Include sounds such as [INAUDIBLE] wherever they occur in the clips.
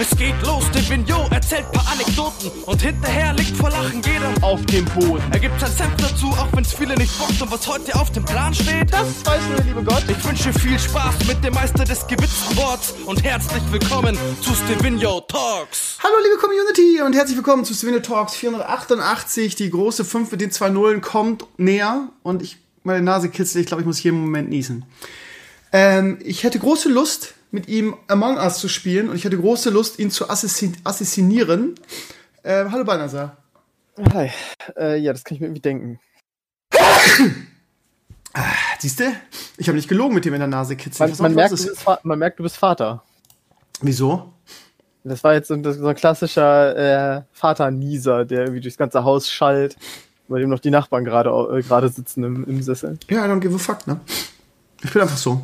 Es geht los, der Vignot erzählt paar Anekdoten und hinterher liegt vor Lachen jeder auf dem Boden. Er gibt sein Senf dazu, auch wenn's viele nicht bockt und was heute auf dem Plan steht, das weiß nur der liebe Gott. Ich wünsche viel Spaß mit dem Meister des gewitzten Worts und herzlich willkommen zu Stevino Talks. Hallo liebe Community und herzlich willkommen zu Stevino Talks 488. Die große 5 mit den zwei Nullen kommt näher und ich meine Nase kitzelt. Ich glaube, ich muss jeden Moment niesen. Ähm, ich hätte große Lust, mit ihm Among Us zu spielen und ich hätte große Lust, ihn zu assassin assassinieren. Äh, hallo Balnasar. Hi. Äh, ja, das kann ich mir irgendwie denken. ah, Siehst du? Ich habe nicht gelogen mit dem in der Nase kitzeln. Man, man, merkt, man merkt, du bist Vater. Wieso? Das war jetzt so, so ein klassischer äh, Vater-Nieser, der irgendwie durchs ganze Haus schallt, bei dem noch die Nachbarn gerade äh, gerade sitzen im, im Sessel. Ja, dann give a fuck, ne? Ich bin einfach so.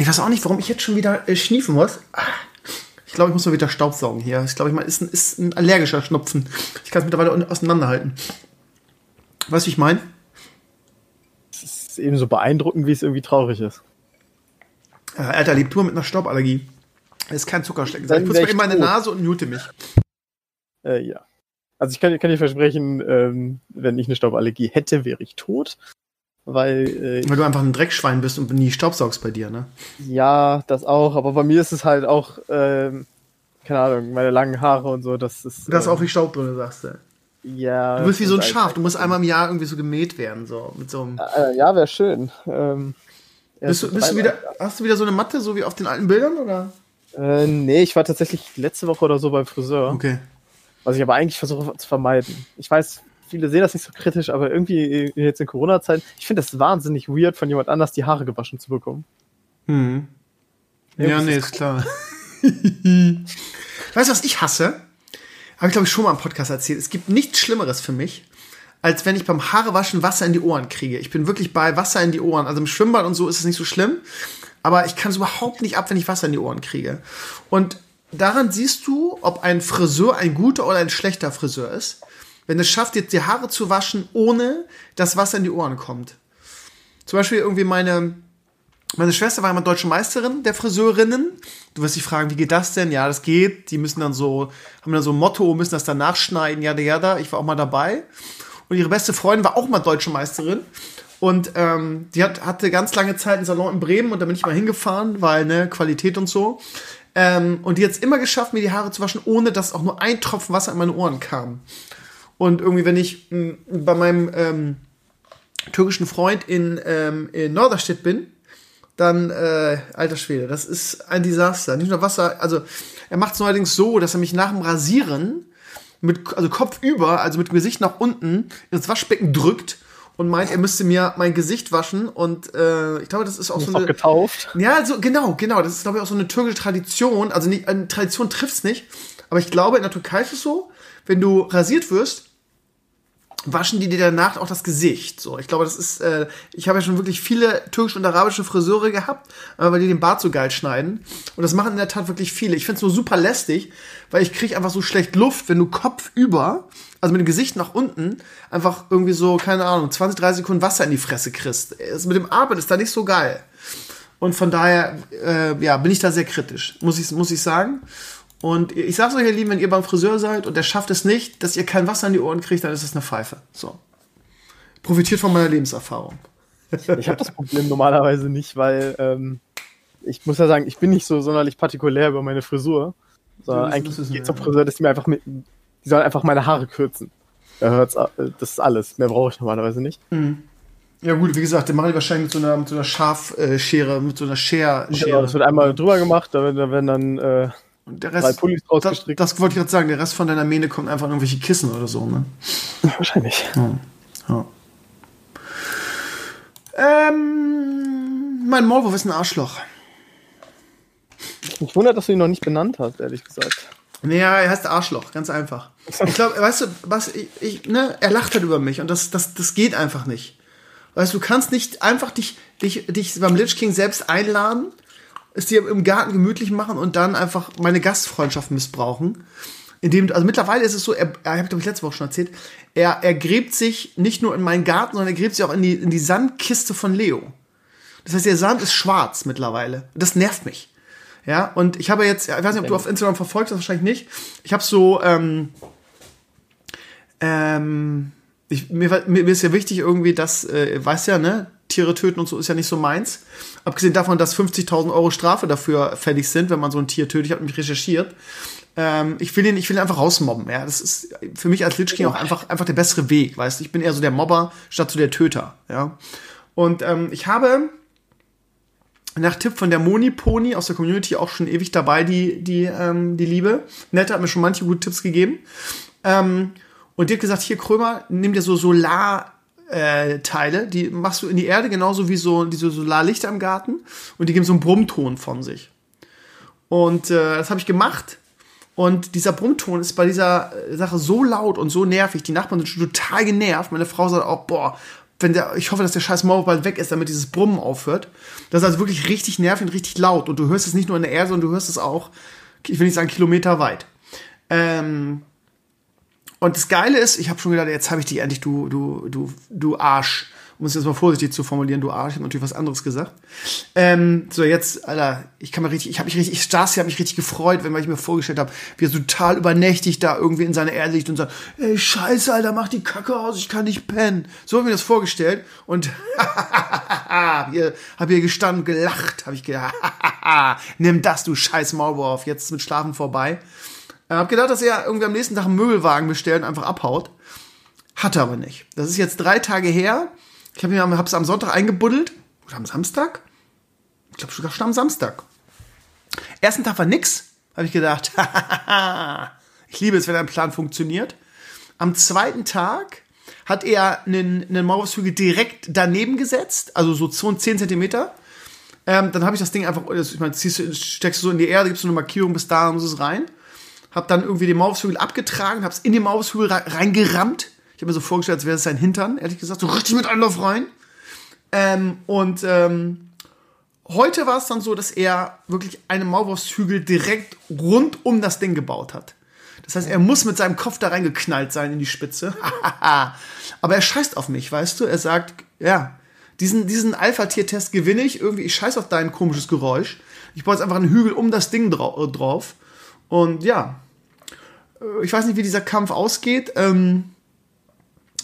Ich weiß auch nicht, warum ich jetzt schon wieder äh, schniefen muss. Ich glaube, ich muss mal wieder Staubsaugen hier. Ich glaube, ich mal, ist ein, ist ein allergischer Schnupfen. Ich kann es mittlerweile auseinanderhalten. Weißt du, wie ich meine? Es ist eben so beeindruckend, wie es irgendwie traurig ist. Äh, Alter, lebt nur mit einer Stauballergie. Das ist kein Zuckerschlecken. Ich putze mir in meine Nase und mute mich. Äh, ja. Also ich kann, kann dir versprechen, ähm, wenn ich eine Stauballergie hätte, wäre ich tot. Weil, äh, weil du einfach ein Dreckschwein bist und nie staubsaugst bei dir, ne? Ja, das auch. Aber bei mir ist es halt auch, ähm, keine Ahnung, meine langen Haare und so. Das ist. Da ist auch wie Staub drin, sagst du. Ja. Du bist wie so ein Schaf. Du musst einmal im Jahr irgendwie so gemäht werden, so mit so einem. Äh, ja, wäre schön. Ähm, bist du, bist du wieder, hast du wieder so eine Matte, so wie auf den alten Bildern, oder? Äh, nee, ich war tatsächlich letzte Woche oder so beim Friseur. Okay. Was ich aber eigentlich versuche zu vermeiden. Ich weiß, viele sehen das nicht so kritisch, aber irgendwie jetzt in Corona-Zeiten, ich finde das wahnsinnig weird, von jemand anders die Haare gewaschen zu bekommen. Hm. Ja, nee, ist klar. [LAUGHS] weißt du, was ich hasse? Habe ich, glaube ich, schon mal im Podcast erzählt. Es gibt nichts Schlimmeres für mich, als wenn ich beim Haarewaschen Wasser in die Ohren kriege. Ich bin wirklich bei Wasser in die Ohren. Also im Schwimmbad und so ist es nicht so schlimm. Aber ich kann es überhaupt nicht ab, wenn ich Wasser in die Ohren kriege. Und daran siehst du, ob ein Friseur ein guter oder ein schlechter Friseur ist wenn es schafft, jetzt die Haare zu waschen, ohne dass Wasser in die Ohren kommt. Zum Beispiel irgendwie meine, meine Schwester war immer deutsche Meisterin der Friseurinnen. Du wirst dich fragen, wie geht das denn? Ja, das geht. Die müssen dann so, haben dann so ein Motto, müssen das dann nachschneiden, ja, ja, da. Ich war auch mal dabei. Und ihre beste Freundin war auch mal deutsche Meisterin. Und ähm, die hat, hatte ganz lange Zeit einen Salon in Bremen und da bin ich mal hingefahren, weil, ne, Qualität und so. Ähm, und die hat es immer geschafft, mir die Haare zu waschen, ohne dass auch nur ein Tropfen Wasser in meine Ohren kam. Und irgendwie, wenn ich mh, bei meinem ähm, türkischen Freund in, ähm, in Norderstedt bin, dann, äh, alter Schwede, das ist ein Desaster. Nicht nur Wasser, also er macht es neuerdings so, dass er mich nach dem Rasieren mit, also Kopf über, also mit dem Gesicht nach unten ins Waschbecken drückt und meint, er müsste mir mein Gesicht waschen und äh, ich glaube, das ist auch so eine getauft. Ja, so genau, genau, das ist glaube ich auch so eine türkische Tradition, also nicht eine Tradition trifft's nicht, aber ich glaube in der Türkei ist es so, wenn du rasiert wirst, waschen die dir danach auch das Gesicht. So, ich glaube, das ist, äh, ich habe ja schon wirklich viele türkische und arabische Friseure gehabt, äh, weil die den Bart so geil schneiden. Und das machen in der Tat wirklich viele. Ich finde es nur super lästig, weil ich kriege einfach so schlecht Luft, wenn du Kopf über, also mit dem Gesicht nach unten, einfach irgendwie so, keine Ahnung, 20, 30 Sekunden Wasser in die Fresse kriegst. Also mit dem Atmen ist da nicht so geil. Und von daher, äh, ja, bin ich da sehr kritisch, muss ich, muss ich sagen. Und ich sag's euch, ihr Lieben, wenn ihr beim Friseur seid und der schafft es nicht, dass ihr kein Wasser in die Ohren kriegt, dann ist es eine Pfeife. So. Profitiert von meiner Lebenserfahrung. Ich habe das Problem normalerweise nicht, weil ähm, ich muss ja sagen, ich bin nicht so sonderlich partikulär über meine Frisur. Sondern eigentlich ist geht zum Friseur, dass die mir einfach mit, die sollen einfach meine Haare kürzen. Hört's, das ist alles. Mehr brauche ich normalerweise nicht. Mhm. Ja gut, wie gesagt, den machen die wahrscheinlich mit so einer, mit so einer Schafschere, mit so einer Scher Schere. Ja, das wird einmal drüber gemacht, da werden dann äh, und der Rest, Drei Pullis das, das wollte ich gerade sagen, der Rest von deiner Mähne kommt einfach in irgendwelche Kissen oder so, ne? Wahrscheinlich. Ja. ja. Ähm, mein Maulwurf ist ein Arschloch. Ich wundere, dass du ihn noch nicht benannt hast, ehrlich gesagt. Naja, er heißt Arschloch, ganz einfach. Ich glaube, weißt du, was, ich, ich, ne, er lacht halt über mich und das, das, das geht einfach nicht. Weißt du, du kannst nicht einfach dich, dich, dich beim Lich King selbst einladen es dir im Garten gemütlich machen und dann einfach meine Gastfreundschaft missbrauchen. Indem, also mittlerweile ist es so, er, er habe ich letzte Woche schon erzählt, er, er gräbt sich nicht nur in meinen Garten, sondern er gräbt sich auch in die, in die Sandkiste von Leo. Das heißt, der Sand ist schwarz mittlerweile. Das nervt mich. Ja, und ich habe jetzt, ich weiß nicht, ob du auf Instagram verfolgst, das wahrscheinlich nicht. Ich habe so, ähm, ähm, ich, mir, mir ist ja wichtig irgendwie, dass, äh, weißt ja, ne, Tiere töten und so ist ja nicht so meins. Abgesehen davon, dass 50.000 Euro Strafe dafür fällig sind, wenn man so ein Tier tötet. Ich habe mich recherchiert. Ähm, ich will ihn, ich will ihn einfach rausmobben. Ja, das ist für mich als Lich King auch einfach, einfach der bessere Weg, weißt. Ich bin eher so der Mobber statt so der Töter. Ja. Und ähm, ich habe nach Tipp von der Moni Pony aus der Community auch schon ewig dabei, die, die, ähm, die Liebe. Nette hat mir schon manche gute Tipps gegeben. Ähm, und die hat gesagt, hier Krömer, nimm dir so Solar äh, Teile, die machst du in die Erde, genauso wie so diese Solarlichter im Garten und die geben so einen Brummton von sich. Und äh, das habe ich gemacht und dieser Brummton ist bei dieser äh, Sache so laut und so nervig. Die Nachbarn sind schon total genervt. Meine Frau sagt auch, boah, wenn der, ich hoffe, dass der scheiß Mauer bald weg ist, damit dieses Brummen aufhört. Das ist also wirklich richtig nervig und richtig laut. Und du hörst es nicht nur in der Erde, sondern du hörst es auch, ich will nicht sagen Kilometer weit. Ähm, und das Geile ist, ich habe schon gedacht, jetzt habe ich dich endlich, du, du, du, du Arsch um es jetzt mal vorsichtig zu formulieren, du Arsch, ich habe natürlich was anderes gesagt. Ähm, so, jetzt, Alter, ich kann mir richtig, ich habe mich richtig, ich Stasi habe mich richtig gefreut, wenn ich mir vorgestellt habe, wie er total übernächtig da irgendwie in seiner Erde liegt und sagt, ey, scheiße, Alter, mach die Kacke aus, ich kann nicht pennen. So habe ich mir das vorgestellt und [LAUGHS] hier habe hier gestanden, gelacht, habe ich gedacht, [LAUGHS] nimm das, du scheiß Maulwurf, jetzt ist mit Schlafen vorbei. Ich habe gedacht, dass er irgendwie am nächsten Tag einen Möbelwagen bestellt und einfach abhaut. Hat er aber nicht. Das ist jetzt drei Tage her. Ich habe es am Sonntag eingebuddelt. Oder am Samstag? Ich glaube sogar schon am Samstag. Ersten Tag war nix. Habe ich gedacht, [LAUGHS] ich liebe es, wenn ein Plan funktioniert. Am zweiten Tag hat er einen, einen Maulwurfshügel direkt daneben gesetzt, also so 10 Zentimeter. Ähm, dann habe ich das Ding einfach, ich meine, steckst du so in die Erde, gibst du eine Markierung, bis da muss es rein. Hab dann irgendwie den Maulwurfshügel abgetragen, hab's in den Maulwurfshügel reingerammt ich habe mir so vorgestellt, als wäre es sein Hintern, ehrlich gesagt, so richtig mit Anlauf rein. Ähm, und ähm, heute war es dann so, dass er wirklich einen Maulwurfshügel direkt rund um das Ding gebaut hat. Das heißt, er muss mit seinem Kopf da reingeknallt sein in die Spitze. [LAUGHS] Aber er scheißt auf mich, weißt du? Er sagt, ja, diesen, diesen Alpha-Tier-Test gewinne ich. Irgendwie, ich scheiß auf dein komisches Geräusch. Ich baue jetzt einfach einen Hügel um das Ding drauf. Und ja, ich weiß nicht, wie dieser Kampf ausgeht. Ähm,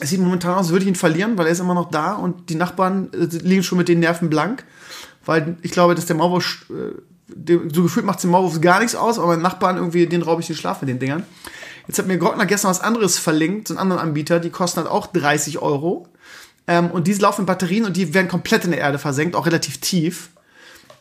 es sieht momentan aus, als würde ich ihn verlieren, weil er ist immer noch da und die Nachbarn äh, liegen schon mit den Nerven blank. Weil ich glaube, dass der Maulwurf, äh, so gefühlt macht dem Maulwurf gar nichts aus, aber mein Nachbarn irgendwie, den raube ich den Schlaf mit den Dingern. Jetzt hat mir Grockner gestern was anderes verlinkt, so einen anderen Anbieter, die kosten halt auch 30 Euro. Ähm, und diese laufen in Batterien und die werden komplett in der Erde versenkt, auch relativ tief.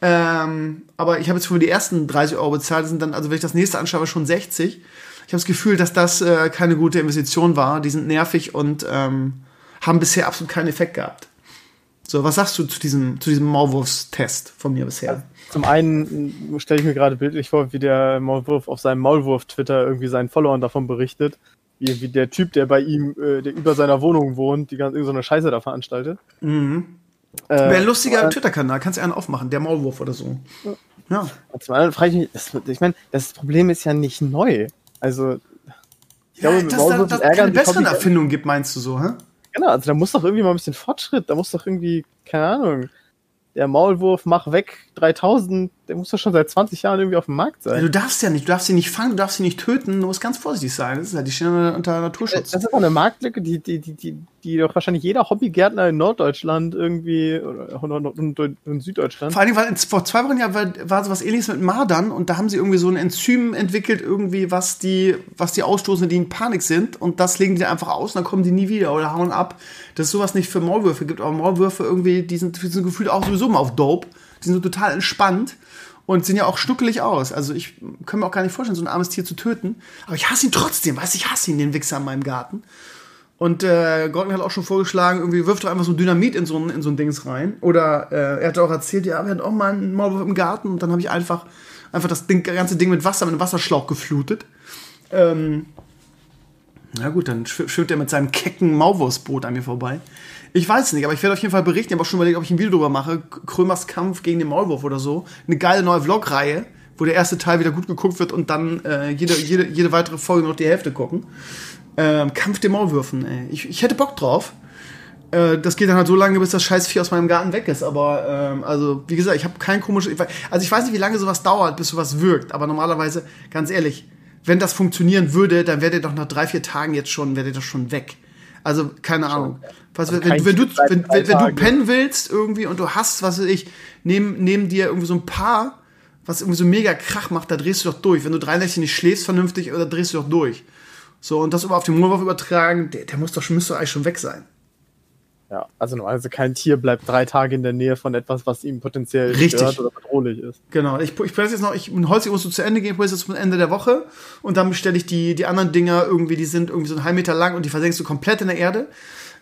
Ähm, aber ich habe jetzt für die ersten 30 Euro bezahlt, sind dann, also wenn ich das nächste anschaue, schon 60 ich habe das Gefühl, dass das äh, keine gute Investition war. Die sind nervig und ähm, haben bisher absolut keinen Effekt gehabt. So, was sagst du zu diesem, zu diesem Maulwurfstest von mir bisher? Zum einen stelle ich mir gerade bildlich vor, wie der Maulwurf auf seinem Maulwurf-Twitter irgendwie seinen Followern davon berichtet, wie, wie der Typ, der bei ihm, äh, der über seiner Wohnung wohnt, die ganze so eine Scheiße da veranstaltet. Mhm. Äh, Wäre ein lustiger Twitter-Kanal, kannst du einen aufmachen, der Maulwurf oder so. Ja. Zum anderen frage ich mich, das, ich meine, das Problem ist ja nicht neu. Also, ich ja, glaube, dass da, das keine besseren Erfindungen gibt, meinst du so, hä? Genau, also da muss doch irgendwie mal ein bisschen Fortschritt, da muss doch irgendwie, keine Ahnung, der Maulwurf, mach weg 3000, der muss doch schon seit 20 Jahren irgendwie auf dem Markt sein. du darfst ja nicht, du darfst sie nicht fangen, du darfst sie nicht töten, du musst ganz vorsichtig sein. Das ist ja, die stehen unter Naturschutz. Das ist auch eine Marktlücke, die, die, die, die, die doch wahrscheinlich jeder Hobbygärtner in Norddeutschland irgendwie oder in Süddeutschland. Vor allem, weil vor zwei Wochen ja war, war so was ähnliches mit Mardern und da haben sie irgendwie so ein Enzym entwickelt, irgendwie, was die, was die ausstoßen, die in Panik sind und das legen die einfach aus und dann kommen die nie wieder oder hauen ab. Dass es sowas nicht für Maulwürfe gibt, aber Maulwürfe irgendwie, die sind, die sind gefühlt auch sowieso mal auf Dope. Die sind so total entspannt und sehen ja auch schnuckelig aus. Also ich kann mir auch gar nicht vorstellen, so ein armes Tier zu töten. Aber ich hasse ihn trotzdem, weißt du, ich hasse ihn, den Wichser in meinem Garten. Und äh, Gordon hat auch schon vorgeschlagen, irgendwie wirft doch einfach so Dynamit in so ein, in so ein Dings rein. Oder äh, er hat auch erzählt, ja, wir hatten auch mal einen Maulwurf im Garten und dann habe ich einfach, einfach das Ding, ganze Ding mit Wasser, mit einem Wasserschlauch geflutet. Ähm, na gut, dann schwimmt er mit seinem kecken Maulwurfsboot an mir vorbei. Ich weiß nicht, aber ich werde auf jeden Fall berichten. Ich habe auch schon überlegt, ob ich ein Video drüber mache. Krömers Kampf gegen den Maulwurf oder so. Eine geile neue Vlog-Reihe, wo der erste Teil wieder gut geguckt wird und dann äh, jede, jede, jede weitere Folge noch die Hälfte gucken. Ähm, Kampf der Maulwürfen, ey. Ich, ich hätte Bock drauf. Äh, das geht dann halt so lange, bis das scheiß Vieh aus meinem Garten weg ist. Aber ähm, also, wie gesagt, ich habe kein komisches. Also ich weiß nicht, wie lange sowas dauert, bis sowas wirkt. Aber normalerweise, ganz ehrlich, wenn das funktionieren würde, dann wäre der doch nach drei, vier Tagen jetzt schon, wäre der doch schon weg. Also, keine Ahnung. Was, also wenn, wenn, du, wenn, wenn, wenn, du pennen willst irgendwie und du hast, was weiß ich, neben, neben dir irgendwie so ein Paar, was irgendwie so mega Krach macht, da drehst du doch durch. Wenn du drei Nächte nicht schläfst vernünftig, oder drehst du doch durch. So, und das aber auf den Maulwurf übertragen, der, der muss doch schon, müsste doch eigentlich schon weg sein. Ja, also normalerweise kein Tier bleibt drei Tage in der Nähe von etwas, was ihm potenziell Richtig. oder bedrohlich ist. Genau, ich, ich jetzt noch, ich Holz muss so zu Ende gehen, ich jetzt zum Ende der Woche und dann bestelle ich die, die anderen Dinger irgendwie, die sind irgendwie so einen halben Meter lang und die versenkst du komplett in der Erde.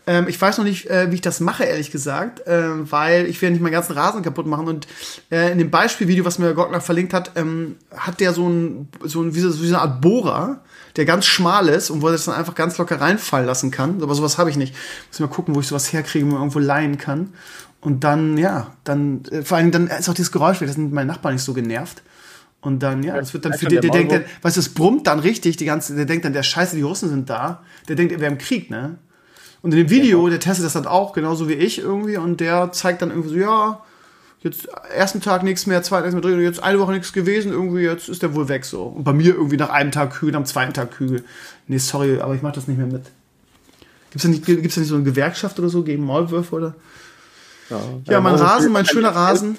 Ähm, ich weiß noch nicht, äh, wie ich das mache, ehrlich gesagt, äh, weil ich will nicht meinen ganzen Rasen kaputt machen. Und äh, in dem Beispielvideo, was mir Gottler verlinkt hat, ähm, hat der so ein, so ein wie, so, wie so eine Art Bohrer, der ganz schmal ist und wo er das dann einfach ganz locker reinfallen lassen kann. Aber sowas habe ich nicht. Muss mal gucken, wo ich sowas herkriege, wo man irgendwo leihen kann. Und dann, ja, dann, äh, vor allem dann ist auch dieses Geräusch weg, das sind meine Nachbarn nicht so genervt. Und dann, ja, das wird dann für den, der, denkt, der, weißt du, es brummt dann richtig, die ganze, der denkt dann, der Scheiße, die Russen sind da. Der denkt, wir haben Krieg, ne? Und in dem Video, der testet das dann auch, genauso wie ich irgendwie, und der zeigt dann irgendwie so, ja, jetzt ersten Tag nichts mehr, zweiten Tag mehr drin, jetzt eine Woche nichts gewesen, irgendwie jetzt ist der wohl weg so. Und bei mir irgendwie nach einem Tag Kügel, am zweiten Tag Kügel. Nee, sorry, aber ich mach das nicht mehr mit. Gibt's da nicht, gibt's da nicht so eine Gewerkschaft oder so gegen Maulwürfe oder? Ja, ja mein Rasen, mein schöner Rasen,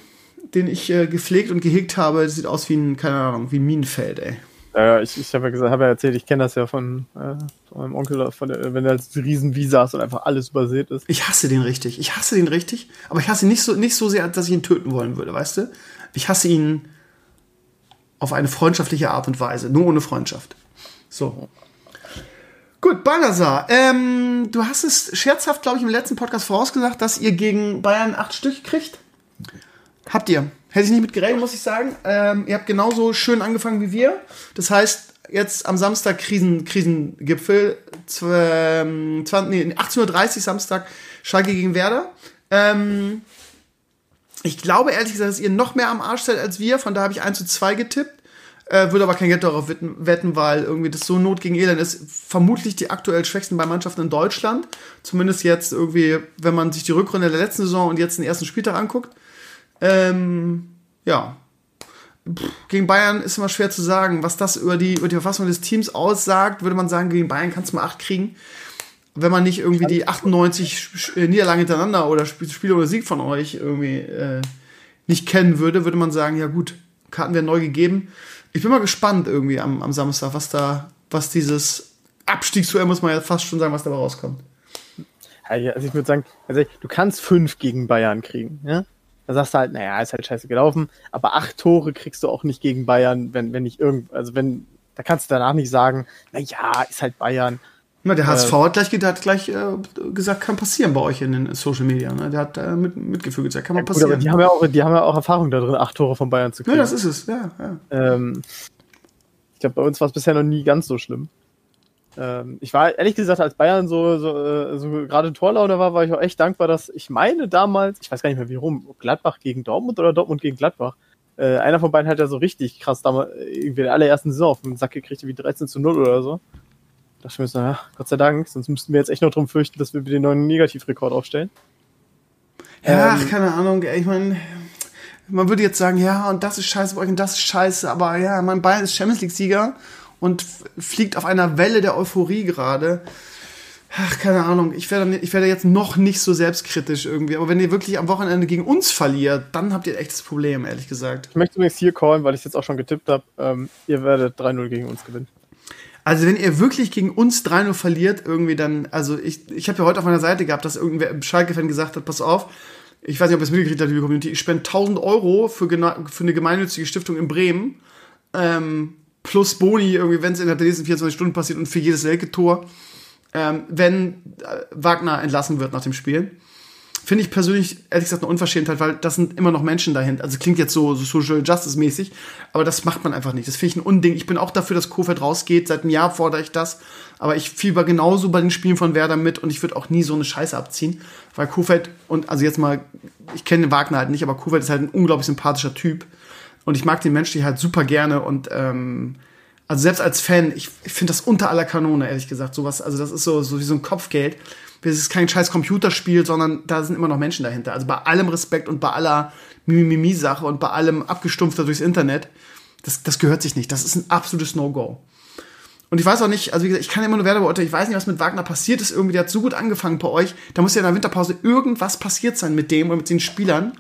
den ich äh, gepflegt und gehegt habe, sieht aus wie ein, keine Ahnung, wie ein Minenfeld, ey. Ja, ich, ich habe ja habe ja erzählt, ich kenne das ja von, äh, von meinem Onkel, von der, wenn er als riesen Visa ist und einfach alles übersät ist. Ich hasse den richtig. Ich hasse den richtig, aber ich hasse ihn nicht so, nicht so sehr, dass ich ihn töten wollen würde, weißt du? Ich hasse ihn auf eine freundschaftliche Art und Weise, nur ohne Freundschaft. So. Gut, Balazar, ähm, du hast es scherzhaft, glaube ich, im letzten Podcast vorausgesagt, dass ihr gegen Bayern acht Stück kriegt. Habt ihr? Hätte ich nicht mit gerechnet, muss ich sagen. Ähm, ihr habt genauso schön angefangen wie wir. Das heißt, jetzt am Samstag Krisen, Krisengipfel. 20, nee, 18.30 Uhr Samstag Schalke gegen Werder. Ähm, ich glaube ehrlich gesagt, dass ihr noch mehr am Arsch seid als wir. Von da habe ich 1 zu 2 getippt. Äh, würde aber kein Geld darauf wetten, wetten, weil irgendwie das so Not gegen Elend ist. Vermutlich die aktuell schwächsten bei Mannschaften in Deutschland. Zumindest jetzt irgendwie, wenn man sich die Rückrunde der letzten Saison und jetzt den ersten Spieltag anguckt. Ähm, ja. Gegen Bayern ist immer schwer zu sagen. Was das über die, über die Verfassung des Teams aussagt, würde man sagen, gegen Bayern kannst du mal acht kriegen. Wenn man nicht irgendwie die 98 äh, Niederlagen hintereinander oder Spiele oder Sieg von euch irgendwie äh, nicht kennen würde, würde man sagen, ja gut, Karten werden neu gegeben. Ich bin mal gespannt irgendwie am, am Samstag, was da, was dieses Abstiegsduell, muss man ja fast schon sagen, was dabei rauskommt. Also ich würde sagen, also du kannst fünf gegen Bayern kriegen, ja? Da sagst du halt, naja, ist halt scheiße gelaufen, aber acht Tore kriegst du auch nicht gegen Bayern, wenn, wenn nicht irgend, also wenn, da kannst du danach nicht sagen, naja, ist halt Bayern. Na, der HSV äh, hat gleich, hat gleich äh, gesagt, kann passieren bei euch in den Social Media. Ne? Der hat äh, mit, Mitgefühl gesagt, kann mal passieren. Gut, die haben ja auch, die haben ja auch Erfahrung darin, acht Tore von Bayern zu kriegen. Ja, das ist es, ja. ja. Ähm, ich glaube, bei uns war es bisher noch nie ganz so schlimm. Ähm, ich war ehrlich gesagt, als Bayern so, so, äh, so gerade Torlaune war, war ich auch echt dankbar, dass ich meine damals, ich weiß gar nicht mehr wie rum, Gladbach gegen Dortmund oder Dortmund gegen Gladbach. Äh, einer von beiden hat ja so richtig krass damals, irgendwie in der allerersten Saison auf den Sack gekriegt, wie 13 zu 0 oder so. Da dachte ich mir so, ja, Gott sei Dank, sonst müssten wir jetzt echt noch drum fürchten, dass wir den neuen Negativrekord aufstellen. Ja, ähm, keine Ahnung, ich meine, man würde jetzt sagen, ja, und das ist scheiße bei euch und das ist scheiße, aber ja, mein Bayern ist Champions League-Sieger und fliegt auf einer Welle der Euphorie gerade. Ach, keine Ahnung. Ich werde, ich werde jetzt noch nicht so selbstkritisch irgendwie. Aber wenn ihr wirklich am Wochenende gegen uns verliert, dann habt ihr echt das Problem, ehrlich gesagt. Ich möchte übrigens hier callen, weil ich es jetzt auch schon getippt habe. Ähm, ihr werdet 3-0 gegen uns gewinnen. Also wenn ihr wirklich gegen uns 3-0 verliert, irgendwie dann, also ich, ich habe ja heute auf meiner Seite gehabt, dass irgendwer im Schalke-Fan gesagt hat, pass auf, ich weiß nicht, ob ihr es mitgekriegt habt, liebe Community, ich spende 1000 Euro für, für eine gemeinnützige Stiftung in Bremen. Ähm, plus Boni, irgendwie, wenn es in der nächsten 24 Stunden passiert und für jedes Selke-Tor, ähm, wenn äh, Wagner entlassen wird nach dem Spiel. Finde ich persönlich, ehrlich gesagt, eine Unverschämtheit, weil das sind immer noch Menschen dahinter. Also klingt jetzt so, so Social Justice-mäßig, aber das macht man einfach nicht. Das finde ich ein Unding. Ich bin auch dafür, dass Kofeld rausgeht. Seit einem Jahr fordere ich das. Aber ich fieber genauso bei den Spielen von Werder mit und ich würde auch nie so eine Scheiße abziehen. Weil Kofeld, und also jetzt mal, ich kenne Wagner halt nicht, aber Kofeld ist halt ein unglaublich sympathischer Typ. Und ich mag den menschlich halt super gerne und ähm, Also selbst als Fan, ich, ich finde das unter aller Kanone, ehrlich gesagt. Sowas, also das ist so, so wie so ein Kopfgeld. Es ist kein scheiß Computerspiel, sondern da sind immer noch Menschen dahinter. Also bei allem Respekt und bei aller Mimimi-Sache und bei allem abgestumpfter durchs Internet, das, das gehört sich nicht. Das ist ein absolutes No-Go. Und ich weiß auch nicht, also wie gesagt, ich kann immer nur Werder beurteilen, ich weiß nicht, was mit Wagner passiert ist. Irgendwie, der hat so gut angefangen bei euch. Da muss ja in der Winterpause irgendwas passiert sein mit dem und mit den Spielern,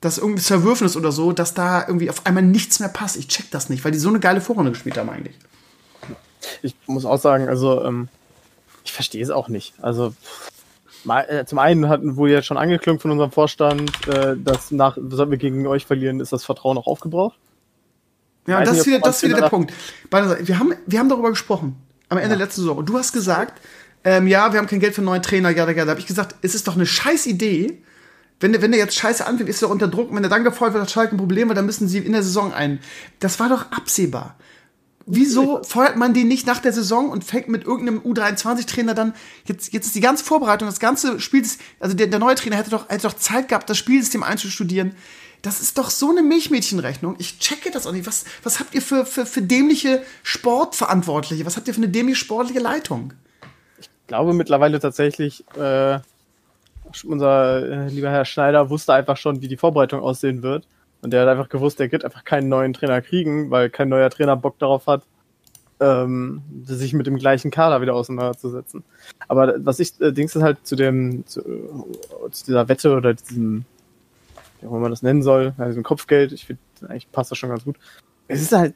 dass irgendwie Zerwürfnis oder so, dass da irgendwie auf einmal nichts mehr passt. Ich check das nicht, weil die so eine geile Vorrunde gespielt haben eigentlich. Ich muss auch sagen, also ähm, ich verstehe es auch nicht. Also äh, zum einen hatten wohl jetzt schon angeklungen von unserem Vorstand, äh, dass nach, sollten wir gegen euch verlieren, ist das Vertrauen auch aufgebraucht. Ja, das ist wieder, das ist wieder der Punkt. Wir haben, wir haben darüber gesprochen am Ende ja. der letzten Saison. Und du hast gesagt, ähm, ja, wir haben kein Geld für einen neuen Trainer, ja, ja, da habe ich gesagt, es ist doch eine scheiß Idee, wenn der, wenn der jetzt scheiße anfängt, ist er unter Druck. Und wenn er dann gefeuert wird, hat Schalke ein Problem, weil dann müssen sie in der Saison ein. Das war doch absehbar. Wieso feuert man den nicht nach der Saison und fängt mit irgendeinem U23-Trainer dann, jetzt, jetzt ist die ganze Vorbereitung, das ganze Spiel, also der, der neue Trainer hätte doch, hätte doch Zeit gehabt, das Spielsystem einzustudieren. Das ist doch so eine Milchmädchenrechnung. Ich checke das auch nicht. Was, was habt ihr für, für, für dämliche Sportverantwortliche? Was habt ihr für eine dämliche sportliche Leitung? Ich glaube mittlerweile tatsächlich, äh, unser äh, lieber Herr Schneider wusste einfach schon, wie die Vorbereitung aussehen wird. Und der hat einfach gewusst, er wird einfach keinen neuen Trainer kriegen, weil kein neuer Trainer Bock darauf hat, ähm, sich mit dem gleichen Kader wieder auseinanderzusetzen. Aber was ich, äh, Dings ist halt zu dem, zu, äh, zu, dieser Wette oder diesem, wie auch immer man das nennen soll, ja, diesem Kopfgeld, ich finde, eigentlich passt das schon ganz gut. Es ist halt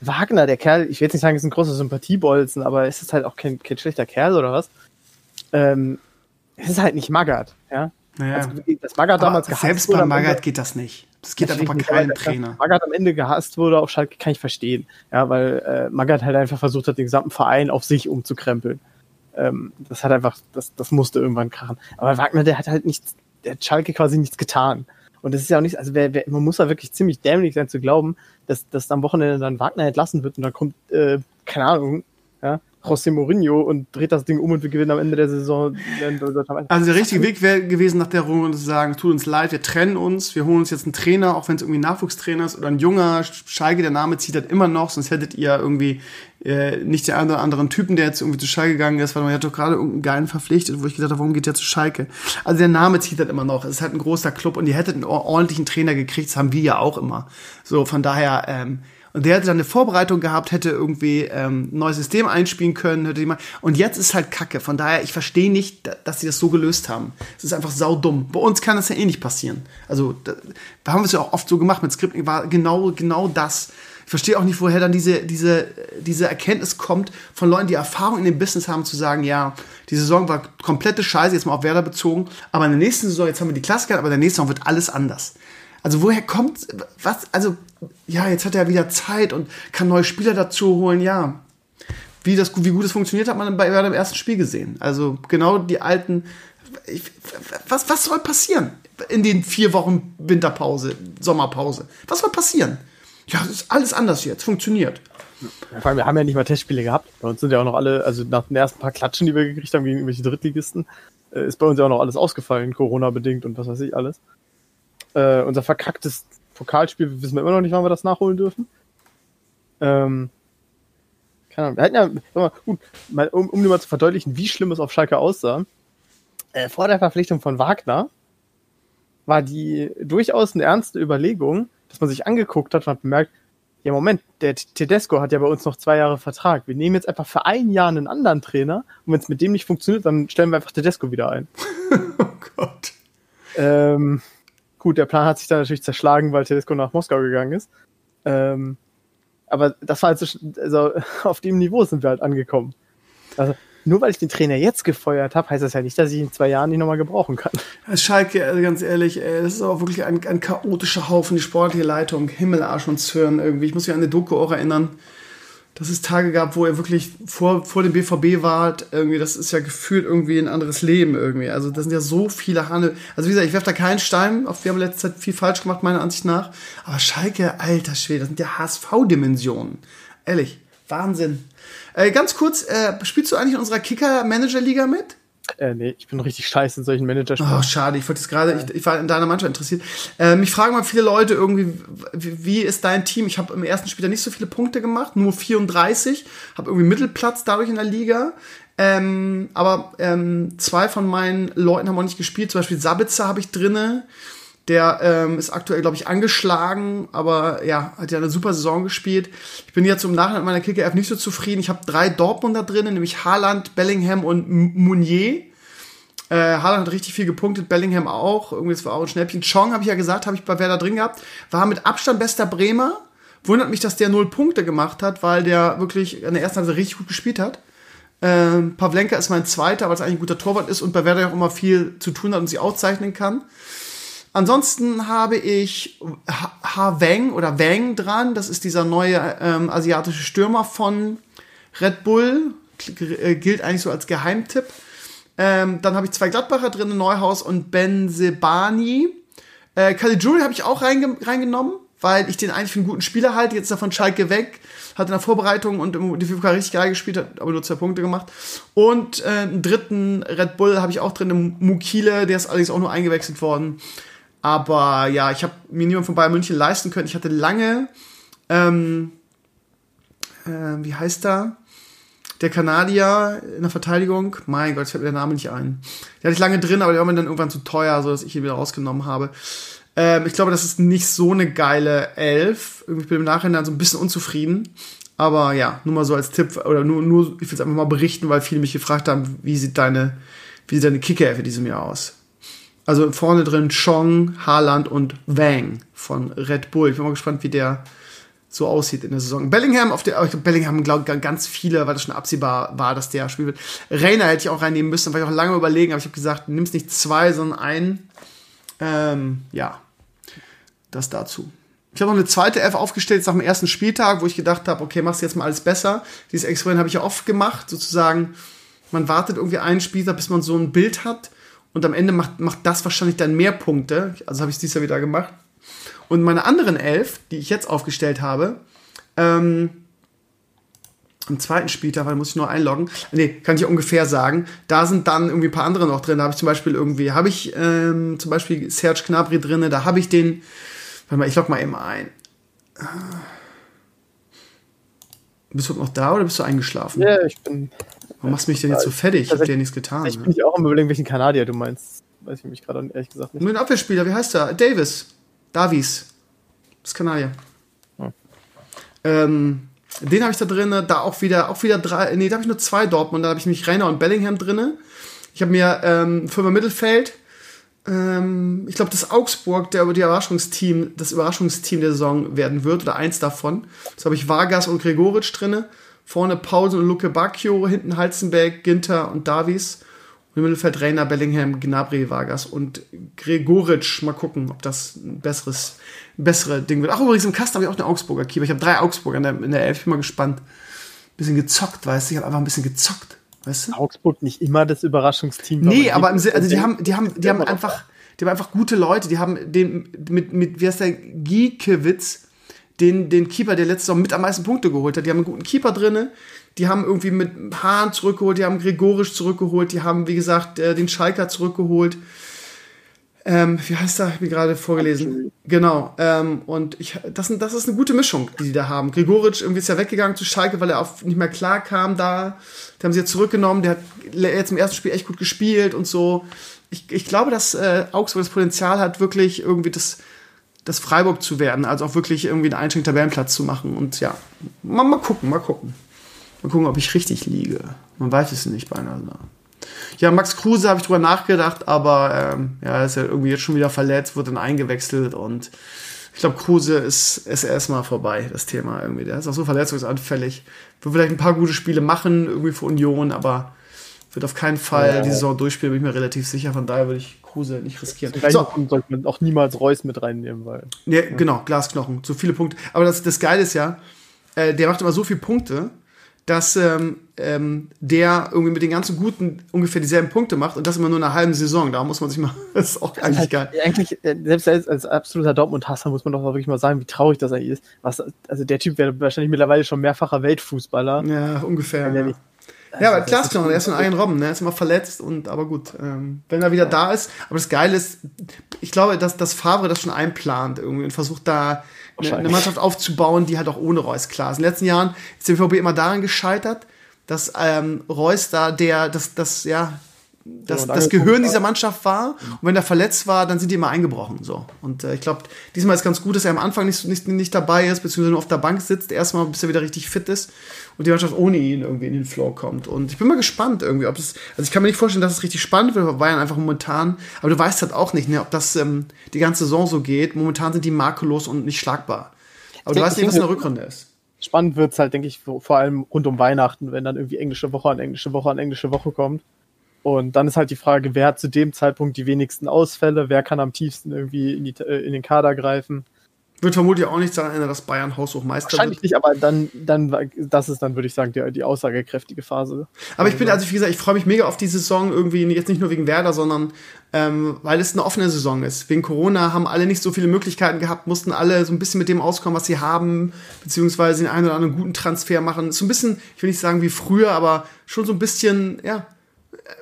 Wagner, der Kerl, ich will jetzt nicht sagen, ist ein großer Sympathiebolzen, aber es ist halt auch kein, kein schlechter Kerl oder was. Ähm, es ist halt nicht Magath, ja. Naja. Also, das Magath damals gehasst Selbst bei Magath geht das nicht. Das geht einfach bei keinem Trainer. Magath am Ende gehasst wurde auf Schalke, kann ich verstehen. Ja, weil äh, Magath halt einfach versucht hat, den gesamten Verein auf sich umzukrempeln. Ähm, das hat einfach, das, das musste irgendwann krachen. Aber Wagner, der hat halt nichts, der hat Schalke quasi nichts getan. Und das ist ja auch nicht, also wer, wer, man muss da wirklich ziemlich dämlich sein zu glauben, dass, dass am Wochenende dann Wagner entlassen wird und dann kommt, äh, keine Ahnung, ja, José Mourinho und dreht das Ding um und wir gewinnen am Ende der Saison. Also der richtige Weg wäre gewesen nach der Runde zu sagen, tut uns leid, wir trennen uns, wir holen uns jetzt einen Trainer, auch wenn es irgendwie ein Nachwuchstrainer ist oder ein junger Schalke, der Name zieht halt immer noch, sonst hättet ihr irgendwie äh, nicht den einen oder anderen Typen, der jetzt irgendwie zu Schalke gegangen ist, weil man hat doch gerade irgendeinen geilen verpflichtet, wo ich gedacht habe, warum geht der zu Schalke? Also der Name zieht halt immer noch. Es ist halt ein großer Club und ihr hättet einen ordentlichen Trainer gekriegt, das haben wir ja auch immer. So, von daher, ähm, und der hätte dann eine Vorbereitung gehabt, hätte irgendwie ähm, ein neues System einspielen können. Hätte mal und jetzt ist halt Kacke. Von daher, ich verstehe nicht, dass sie das so gelöst haben. Es ist einfach saudumm. Bei uns kann das ja eh nicht passieren. Also, da, da haben wir es ja auch oft so gemacht. Mit Scripting war genau, genau das. Ich verstehe auch nicht, woher dann diese, diese, diese Erkenntnis kommt von Leuten, die Erfahrung in dem Business haben, zu sagen, ja, die Saison war komplette Scheiße, jetzt mal auf Werder bezogen, aber in der nächsten Saison, jetzt haben wir die Klasse gehabt, aber in der nächsten Saison wird alles anders. Also woher kommt, was, also, ja, jetzt hat er wieder Zeit und kann neue Spieler dazu holen, ja. Wie, das, wie gut es funktioniert, hat man bei dem ersten Spiel gesehen. Also genau die alten, ich, was, was soll passieren in den vier Wochen Winterpause, Sommerpause? Was soll passieren? Ja, es ist alles anders jetzt, funktioniert. Vor allem, wir haben ja nicht mal Testspiele gehabt. Bei uns sind ja auch noch alle, also nach den ersten paar Klatschen, die wir gekriegt haben gegen irgendwelche Drittligisten, äh, ist bei uns ja auch noch alles ausgefallen, Corona-bedingt und was weiß ich alles. Äh, unser verkacktes Pokalspiel, wissen wir immer noch nicht, wann wir das nachholen dürfen. Ähm, keine Ahnung. Wir hatten ja, mal, gut, mal, um, um dir mal zu verdeutlichen, wie schlimm es auf Schalke aussah. Äh, vor der Verpflichtung von Wagner war die durchaus eine ernste Überlegung, dass man sich angeguckt hat und hat bemerkt, ja Moment, der Tedesco hat ja bei uns noch zwei Jahre Vertrag. Wir nehmen jetzt einfach für ein Jahr einen anderen Trainer und wenn es mit dem nicht funktioniert, dann stellen wir einfach Tedesco wieder ein. [LAUGHS] oh Gott. Ähm, Gut, der Plan hat sich dann natürlich zerschlagen, weil Tedesco nach Moskau gegangen ist. Ähm, aber das war halt so, also [LAUGHS] auf dem Niveau sind wir halt angekommen. Also nur weil ich den Trainer jetzt gefeuert habe, heißt das ja nicht, dass ich ihn in zwei Jahren nicht nochmal gebrauchen kann. Schalke, also ganz ehrlich, ey, das ist auch wirklich ein, ein chaotischer Haufen, die sportliche Leitung, Himmel, Arsch und Zwirn irgendwie. Ich muss mich an eine Doku auch erinnern dass es Tage gab, wo er wirklich vor, vor dem BVB war, irgendwie, das ist ja gefühlt irgendwie ein anderes Leben irgendwie. Also das sind ja so viele Hane. Also wie gesagt, ich werfe da keinen Stein, auf wir haben letzte Zeit viel falsch gemacht, meiner Ansicht nach. Aber Schalke, alter Schwede, das sind ja HSV-Dimensionen. Ehrlich, Wahnsinn. Äh, ganz kurz, äh, spielst du eigentlich in unserer Kicker-Manager-Liga mit? Äh, nee, ich bin richtig scheiße in solchen manager Oh, schade. Ich wollte jetzt gerade, ich, ich, war in deiner Mannschaft interessiert. Äh, mich fragen mal viele Leute irgendwie, wie, wie ist dein Team? Ich habe im ersten Spiel nicht so viele Punkte gemacht, nur 34. Habe irgendwie Mittelplatz dadurch in der Liga. Ähm, aber ähm, zwei von meinen Leuten haben auch nicht gespielt. Zum Beispiel Sabitzer habe ich drinne. Der ähm, ist aktuell, glaube ich, angeschlagen, aber ja, hat ja eine super Saison gespielt. Ich bin jetzt im Nachhinein mit meiner Kicker-App nicht so zufrieden. Ich habe drei Dortmunder drin, nämlich Haaland, Bellingham und Mounier. Äh, Haaland hat richtig viel gepunktet, Bellingham auch. Irgendwie, das war auch ein Schnäppchen. Chong, habe ich ja gesagt, habe ich bei Werder drin gehabt. War mit Abstand bester Bremer. Wundert mich, dass der null Punkte gemacht hat, weil der wirklich in der ersten Halbzeit richtig gut gespielt hat. Ähm, Pavlenka ist mein zweiter, weil es eigentlich ein guter Torwart ist und bei Werder auch immer viel zu tun hat und sich auszeichnen kann. Ansonsten habe ich Ha Wang oder Wang dran. Das ist dieser neue ähm, asiatische Stürmer von Red Bull. Äh, gilt eigentlich so als Geheimtipp. Ähm, dann habe ich zwei Gladbacher drin, Neuhaus und Ben Sebani. Äh, Caligiuri habe ich auch reinge reingenommen, weil ich den eigentlich für einen guten Spieler halte. Jetzt davon Schalke weg. Hat in der Vorbereitung und im DFB richtig geil gespielt, hat aber nur zwei Punkte gemacht. Und äh, einen dritten Red Bull habe ich auch drin, Mukile, der ist allerdings auch nur eingewechselt worden. Aber ja, ich habe mir niemand von Bayern München leisten können. Ich hatte lange, ähm, äh, wie heißt er? Der Kanadier in der Verteidigung, mein Gott, ich fällt mir der Name nicht ein. Den hatte ich lange drin, aber der war mir dann irgendwann zu teuer, so dass ich ihn wieder rausgenommen habe. Ähm, ich glaube, das ist nicht so eine geile Elf. Ich bin im Nachhinein so ein bisschen unzufrieden. Aber ja, nur mal so als Tipp, oder nur, nur ich will es einfach mal berichten, weil viele mich gefragt haben, wie sieht deine, wie sieht deine Kicker für diesem Jahr aus? Also vorne drin Chong, Haaland und Wang von Red Bull. Ich bin mal gespannt, wie der so aussieht in der Saison. Bellingham auf der, Bellingham glaube ich ganz viele, weil das schon absehbar war, dass der spielen wird. Rainer hätte ich auch reinnehmen müssen, weil ich auch lange überlegen, aber ich habe gesagt, nimmst nicht zwei, sondern einen. Ähm, ja, das dazu. Ich habe noch eine zweite Elf aufgestellt nach dem ersten Spieltag, wo ich gedacht habe, okay, machst jetzt mal alles besser. Dieses Experiment habe ich ja oft gemacht, sozusagen. Man wartet irgendwie einen Spieltag, bis man so ein Bild hat und am Ende macht, macht das wahrscheinlich dann mehr Punkte. Also habe ich es dieses Jahr wieder gemacht. Und meine anderen elf, die ich jetzt aufgestellt habe, ähm, am zweiten Spieltag, weil muss ich nur einloggen. Nee, kann ich ungefähr sagen. Da sind dann irgendwie ein paar andere noch drin. Da habe ich zum Beispiel irgendwie, habe ich ähm, zum Beispiel Serge Gnabry drin. Da habe ich den, warte mal, ich log mal eben ein. Bist du noch da oder bist du eingeschlafen? Ja, ich bin Warum machst du mich denn jetzt so fertig? Ich hab dir ja nichts getan. Ich bin ne? auch am überlegen, welchen Kanadier du meinst. Weiß ich mich gerade ehrlich gesagt nicht. Nur ein Abwehrspieler, wie heißt der? Davis. Davies. Das ist Kanadier. Oh. Ähm, den habe ich da drin, da auch wieder, auch wieder drei, nee, da habe ich nur zwei Dortmund, da habe ich nämlich Rainer und Bellingham drin. Ich habe mir ähm, Firma Mittelfeld, ähm, ich glaube, das Augsburg, der die Überraschungsteam, das Überraschungsteam der Saison werden wird, oder eins davon. Das habe ich Vargas und Gregoritsch drinne. Vorne Paulsen und Luke Bacchio, hinten Halzenberg, Ginter und Davies. Und im Mittelfeld Rainer, Bellingham, Gnabry, Vargas und Gregoritsch. Mal gucken, ob das ein besseres, ein bessere Ding wird. Ach, übrigens im Kasten habe ich auch eine Augsburger Keeper. Ich habe drei Augsburger in der, in der Elf. Ich bin mal gespannt. Bisschen gezockt, weißt du? Ich habe einfach ein bisschen gezockt, weißt du? Augsburg nicht immer das Überraschungsteam. Nee, aber im, also die haben, die haben, die haben einfach, die haben einfach gute Leute. Die haben den, mit, mit, wie heißt der, Giekewitz, den, den Keeper, der letztes Jahr mit am meisten Punkte geholt hat. Die haben einen guten Keeper drinne. Die haben irgendwie mit Hahn zurückgeholt, die haben Gregorisch zurückgeholt, die haben, wie gesagt, äh, den Schalker zurückgeholt. Ähm, wie heißt er? Wie gerade vorgelesen. Genau. Ähm, und ich, das, das ist eine gute Mischung, die die da haben. Gregoritsch irgendwie ist ja weggegangen zu Schalke, weil er auch nicht mehr klar kam da. Die haben sie jetzt zurückgenommen. Der hat jetzt im ersten Spiel echt gut gespielt und so. Ich, ich glaube, dass äh, Augsburg das Potenzial hat, wirklich irgendwie das, das Freiburg zu werden, also auch wirklich irgendwie einen einstelligen Tabellenplatz zu machen. Und ja, mal, mal gucken, mal gucken. Mal gucken, ob ich richtig liege. Man weiß es nicht beinahe. Ja, Max Kruse habe ich drüber nachgedacht, aber ähm, ja, ist ja irgendwie jetzt schon wieder verletzt, wurde dann eingewechselt und ich glaube, Kruse ist, ist erstmal vorbei, das Thema irgendwie. Der ist auch so verletzungsanfällig. Wird vielleicht ein paar gute Spiele machen, irgendwie für Union, aber wird auf keinen Fall ja. die Saison durchspielen, bin ich mir relativ sicher. Von daher würde ich Kruse nicht riskieren. So. sollte man auch niemals Reus mit reinnehmen, weil. Ja, ja. genau, Glasknochen, so viele Punkte. Aber das, das Geile ist ja, äh, der macht immer so viele Punkte, dass ähm, ähm, der irgendwie mit den ganzen Guten ungefähr dieselben Punkte macht und das immer nur in einer halben Saison. Da muss man sich mal, [LAUGHS] das ist auch eigentlich geil. Eigentlich, äh, selbst als, als absoluter Dortmund-Hasser muss man doch wirklich mal sagen, wie traurig das eigentlich ist. Was, also der Typ wäre wahrscheinlich mittlerweile schon mehrfacher Weltfußballer. Ja, ungefähr. Ja. Ja, aber Glasknochen, er ist ein Iron Robben, ne? Er ist immer verletzt und aber gut, ähm, wenn er wieder da ist. Aber das Geile ist, ich glaube, dass, dass Favre das schon einplant irgendwie und versucht da eine, eine Mannschaft aufzubauen, die halt auch ohne Reus klar ist. In den letzten Jahren ist der BVB immer daran gescheitert, dass ähm, Reus da der, das, das, ja, das, das Gehirn dieser Mannschaft war. Und wenn er verletzt war, dann sind die immer eingebrochen. So. Und äh, ich glaube, diesmal ist ganz gut, dass er am Anfang nicht, nicht, nicht dabei ist, beziehungsweise nur auf der Bank sitzt, erstmal, bis er wieder richtig fit ist und die Mannschaft ohne ihn irgendwie in den Floor kommt. Und ich bin mal gespannt irgendwie, ob es, also ich kann mir nicht vorstellen, dass es richtig spannend wird, weil Bayern einfach momentan, aber du weißt halt auch nicht, ne, ob das ähm, die ganze Saison so geht. Momentan sind die makellos und nicht schlagbar. Aber du weißt nicht, was in der Rückrunde ist. Spannend wird es halt, denke ich, vor allem rund um Weihnachten, wenn dann irgendwie englische Woche an englische Woche an englische Woche kommt. Und dann ist halt die Frage, wer hat zu dem Zeitpunkt die wenigsten Ausfälle, wer kann am tiefsten irgendwie in, die, äh, in den Kader greifen. Wird vermutlich auch nicht daran ändern, dass Bayern haushoch Meister Wahrscheinlich wird. nicht, aber dann, dann, das ist dann, würde ich sagen, die, die aussagekräftige Phase. Aber ich bin, also wie gesagt, ich freue mich mega auf die Saison irgendwie, jetzt nicht nur wegen Werder, sondern ähm, weil es eine offene Saison ist. Wegen Corona haben alle nicht so viele Möglichkeiten gehabt, mussten alle so ein bisschen mit dem auskommen, was sie haben, beziehungsweise den einen oder anderen guten Transfer machen. So ein bisschen, ich will nicht sagen wie früher, aber schon so ein bisschen, ja,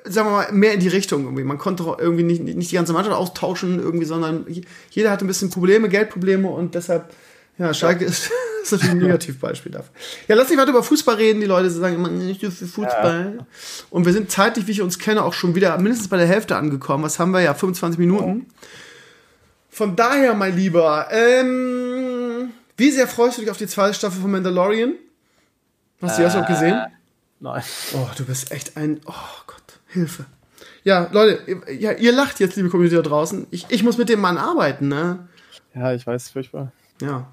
sagen wir mal, mehr in die Richtung irgendwie. Man konnte irgendwie nicht, nicht die ganze Mannschaft austauschen irgendwie, sondern jeder hatte ein bisschen Probleme, Geldprobleme und deshalb, ja, Schalke ja. Ist, [LAUGHS] ist natürlich ein Negativbeispiel dafür. Ja, lass nicht weiter über Fußball reden. Die Leute sagen immer, nicht für Fußball. Ja. Und wir sind zeitlich, wie ich uns kenne, auch schon wieder mindestens bei der Hälfte angekommen. Was haben wir ja? 25 Minuten. Von daher, mein Lieber, ähm, wie sehr freust du dich auf die zweite Staffel von Mandalorian? Hast du äh, das auch gesehen? Nein. Oh, du bist echt ein. Oh Gott. Hilfe. Ja, Leute, ja, ihr lacht jetzt, liebe Community da draußen. Ich, ich muss mit dem Mann arbeiten, ne? Ja, ich weiß, furchtbar. Ja.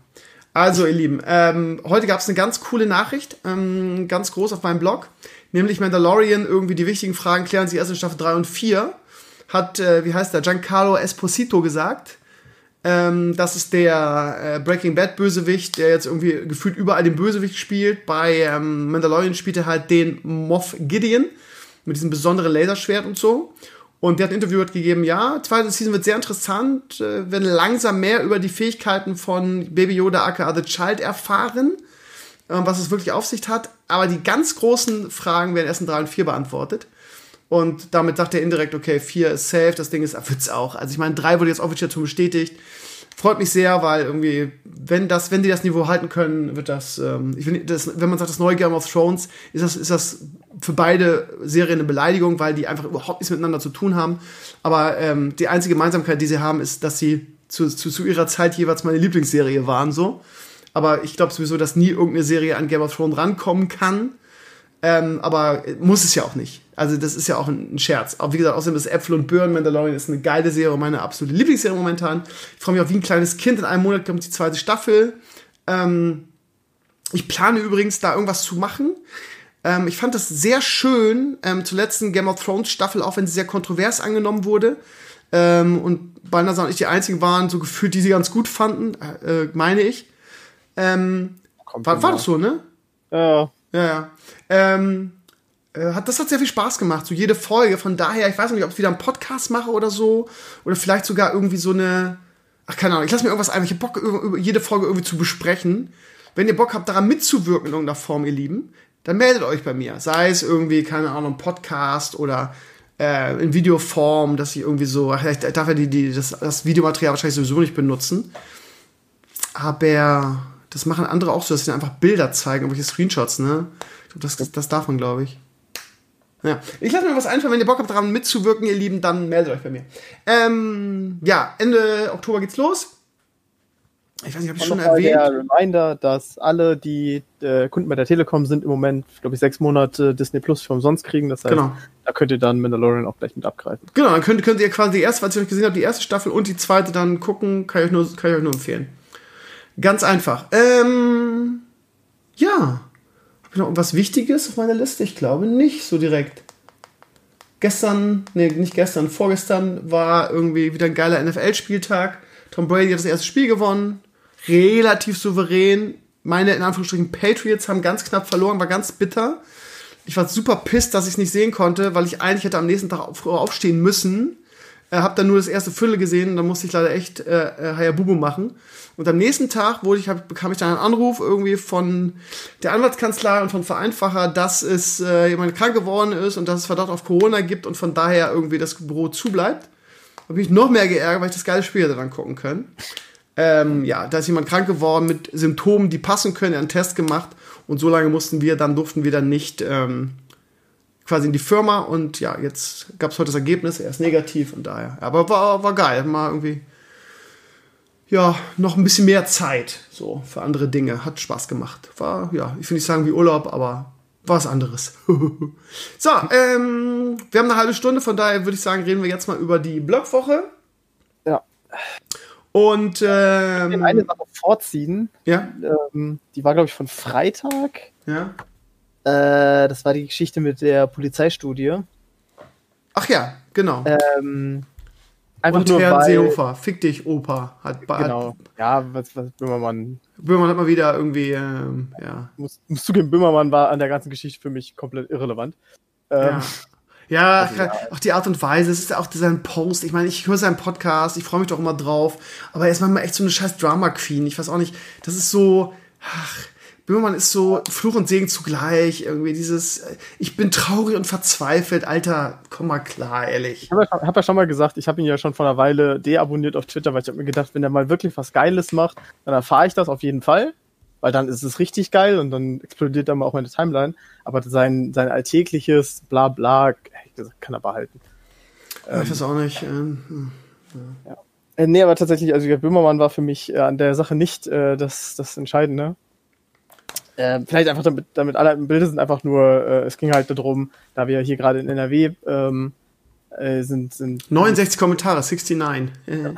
Also, ihr Lieben, ähm, heute gab es eine ganz coole Nachricht, ähm, ganz groß auf meinem Blog, nämlich Mandalorian, irgendwie die wichtigen Fragen klären sie erst in Staffel 3 und 4, hat, äh, wie heißt der, Giancarlo Esposito gesagt. Ähm, das ist der äh, Breaking Bad Bösewicht, der jetzt irgendwie gefühlt überall den Bösewicht spielt. Bei ähm, Mandalorian spielt er halt den Moff Gideon mit diesem besonderen Laserschwert und so. Und der hat ein Interview gegeben, ja, zweite Season wird sehr interessant, äh, werden langsam mehr über die Fähigkeiten von Baby Yoda aka The Child erfahren, äh, was es wirklich auf sich hat. Aber die ganz großen Fragen werden erst in 3 und 4 beantwortet. Und damit sagt er indirekt, okay, 4 ist safe, das Ding ist, wird's auch. Also ich meine, 3 wurde jetzt offiziell schon bestätigt freut mich sehr, weil irgendwie, wenn das, wenn die das Niveau halten können, wird das, ähm, ich finde, das, wenn man sagt, das neue Game of Thrones, ist das, ist das für beide Serien eine Beleidigung, weil die einfach überhaupt nichts miteinander zu tun haben. Aber ähm, die einzige Gemeinsamkeit, die sie haben, ist, dass sie zu, zu, zu ihrer Zeit jeweils meine Lieblingsserie waren, so. Aber ich glaube sowieso, dass nie irgendeine Serie an Game of Thrones rankommen kann. Ähm, aber muss es ja auch nicht. Also das ist ja auch ein, Scherz. Aber wie gesagt, außerdem ist Äpfel und Birnen Mandalorian ist eine geile Serie, meine absolute Lieblingsserie momentan. Ich freue mich auch wie ein kleines Kind. In einem Monat kommt die zweite Staffel. Ähm, ich plane übrigens da irgendwas zu machen. Ähm, ich fand das sehr schön ähm, zur letzten Game of Thrones Staffel, auch wenn sie sehr kontrovers angenommen wurde. Ähm, und Balnasar und ich die einzigen waren, so gefühlt, die sie ganz gut fanden, äh, meine ich. Ähm, war, war doch so, ne? Ja. Ja, ja. Ähm, äh, hat, das hat sehr viel Spaß gemacht, so jede Folge. Von daher, ich weiß nicht, ob ich wieder einen Podcast mache oder so. Oder vielleicht sogar irgendwie so eine. Ach, keine Ahnung, ich lasse mir irgendwas ein. Ich habe Bock, jede Folge irgendwie zu besprechen. Wenn ihr Bock habt, daran mitzuwirken in irgendeiner Form, ihr Lieben, dann meldet euch bei mir. Sei es irgendwie, keine Ahnung, Podcast oder äh, in Videoform, dass ich irgendwie so. Ich darf ja die, die, das, das Videomaterial wahrscheinlich sowieso nicht benutzen. Aber das machen andere auch so, dass sie einfach Bilder zeigen, irgendwelche Screenshots, ne? Das, das darf man, glaube ich. Ja, ich lasse mir was einfallen. Wenn ihr Bock habt, daran mitzuwirken, ihr Lieben, dann meldet euch bei mir. Ähm, ja, Ende Oktober geht's los. Ich weiß nicht, habe ich schon erwähnt. Der Reminder, dass alle, die äh, Kunden bei der Telekom sind, im Moment, glaube ich, sechs Monate Disney Plus für umsonst kriegen. Das heißt, genau. da könnt ihr dann Mandalorian auch gleich mit abgreifen. Genau, dann könnt, könnt ihr quasi die erste, was ich euch gesehen habe, die erste Staffel und die zweite dann gucken. Kann ich euch nur, kann ich euch nur empfehlen. Ganz einfach. Ähm, ja. Habe ich noch irgendwas Wichtiges auf meiner Liste? Ich glaube nicht so direkt. Gestern, nee, nicht gestern, vorgestern war irgendwie wieder ein geiler NFL-Spieltag. Tom Brady hat das erste Spiel gewonnen. Relativ souverän. Meine, in Anführungsstrichen, Patriots haben ganz knapp verloren, war ganz bitter. Ich war super pisst, dass ich es nicht sehen konnte, weil ich eigentlich hätte am nächsten Tag aufstehen müssen Äh, hab dann nur das erste Fülle gesehen, da musste ich leider echt äh, äh, Hayabubu machen. Und am nächsten Tag wurde ich, hab, bekam ich dann einen Anruf irgendwie von der Anwaltskanzlei und von Vereinfacher, dass es äh, jemand krank geworden ist und dass es Verdacht auf Corona gibt und von daher irgendwie das Büro zubleibt. Da bin ich noch mehr geärgert, weil ich das geile Spiel hätte dann gucken können. Ähm, ja, da ist jemand krank geworden mit Symptomen, die passen können, er hat einen Test gemacht und so lange mussten wir, dann durften wir dann nicht ähm, quasi in die Firma und ja, jetzt gab es heute das Ergebnis, er ist negativ und daher. Aber war, war geil, mal irgendwie ja, noch ein bisschen mehr Zeit so für andere Dinge. Hat Spaß gemacht. War, ja, ich will nicht sagen wie Urlaub, aber war was anderes. [LAUGHS] so, ähm, wir haben eine halbe Stunde, von daher würde ich sagen, reden wir jetzt mal über die Blogwoche. Ja. Und ähm, eine Sache vorziehen. Ja. Ähm, die war, glaube ich, von Freitag. Ja. Äh, das war die Geschichte mit der Polizeistudie. Ach ja, genau. Ähm, Einfach und nur Herrn weil, Seehofer, fick dich, Opa. Hat, genau. Hat, ja, was, was Böhmermann. Böhmermann hat mal wieder irgendwie, ähm, ja. Muss, musst zugeben, Böhmermann war an der ganzen Geschichte für mich komplett irrelevant. Ähm, ja. Ja, also, ja, auch die Art und Weise, es ist ja auch sein Post. Ich meine, ich höre seinen Podcast, ich freue mich doch immer drauf. Aber er ist manchmal echt so eine scheiß Drama Queen. Ich weiß auch nicht, das ist so, ach, Böhmermann ist so Fluch und Segen zugleich. Irgendwie dieses, äh, ich bin traurig und verzweifelt. Alter, komm mal klar, ehrlich. Ich habe ja, hab ja, schon mal gesagt, ich habe ihn ja schon vor einer Weile deabonniert auf Twitter, weil ich habe mir gedacht, wenn er mal wirklich was Geiles macht, dann erfahre ich das auf jeden Fall. Weil dann ist es richtig geil und dann explodiert dann mal auch meine Timeline. Aber sein, sein alltägliches Blabla kann er behalten. Ja, ich weiß auch nicht. Ähm, hm, ja. Ja. Äh, nee, aber tatsächlich, also Böhmermann war für mich äh, an der Sache nicht äh, das, das Entscheidende. Äh, vielleicht einfach damit, damit alle im Bilde sind, einfach nur, äh, es ging halt darum, da wir hier gerade in NRW ähm, äh, sind, sind. 69 Kommentare, 69. [LAUGHS]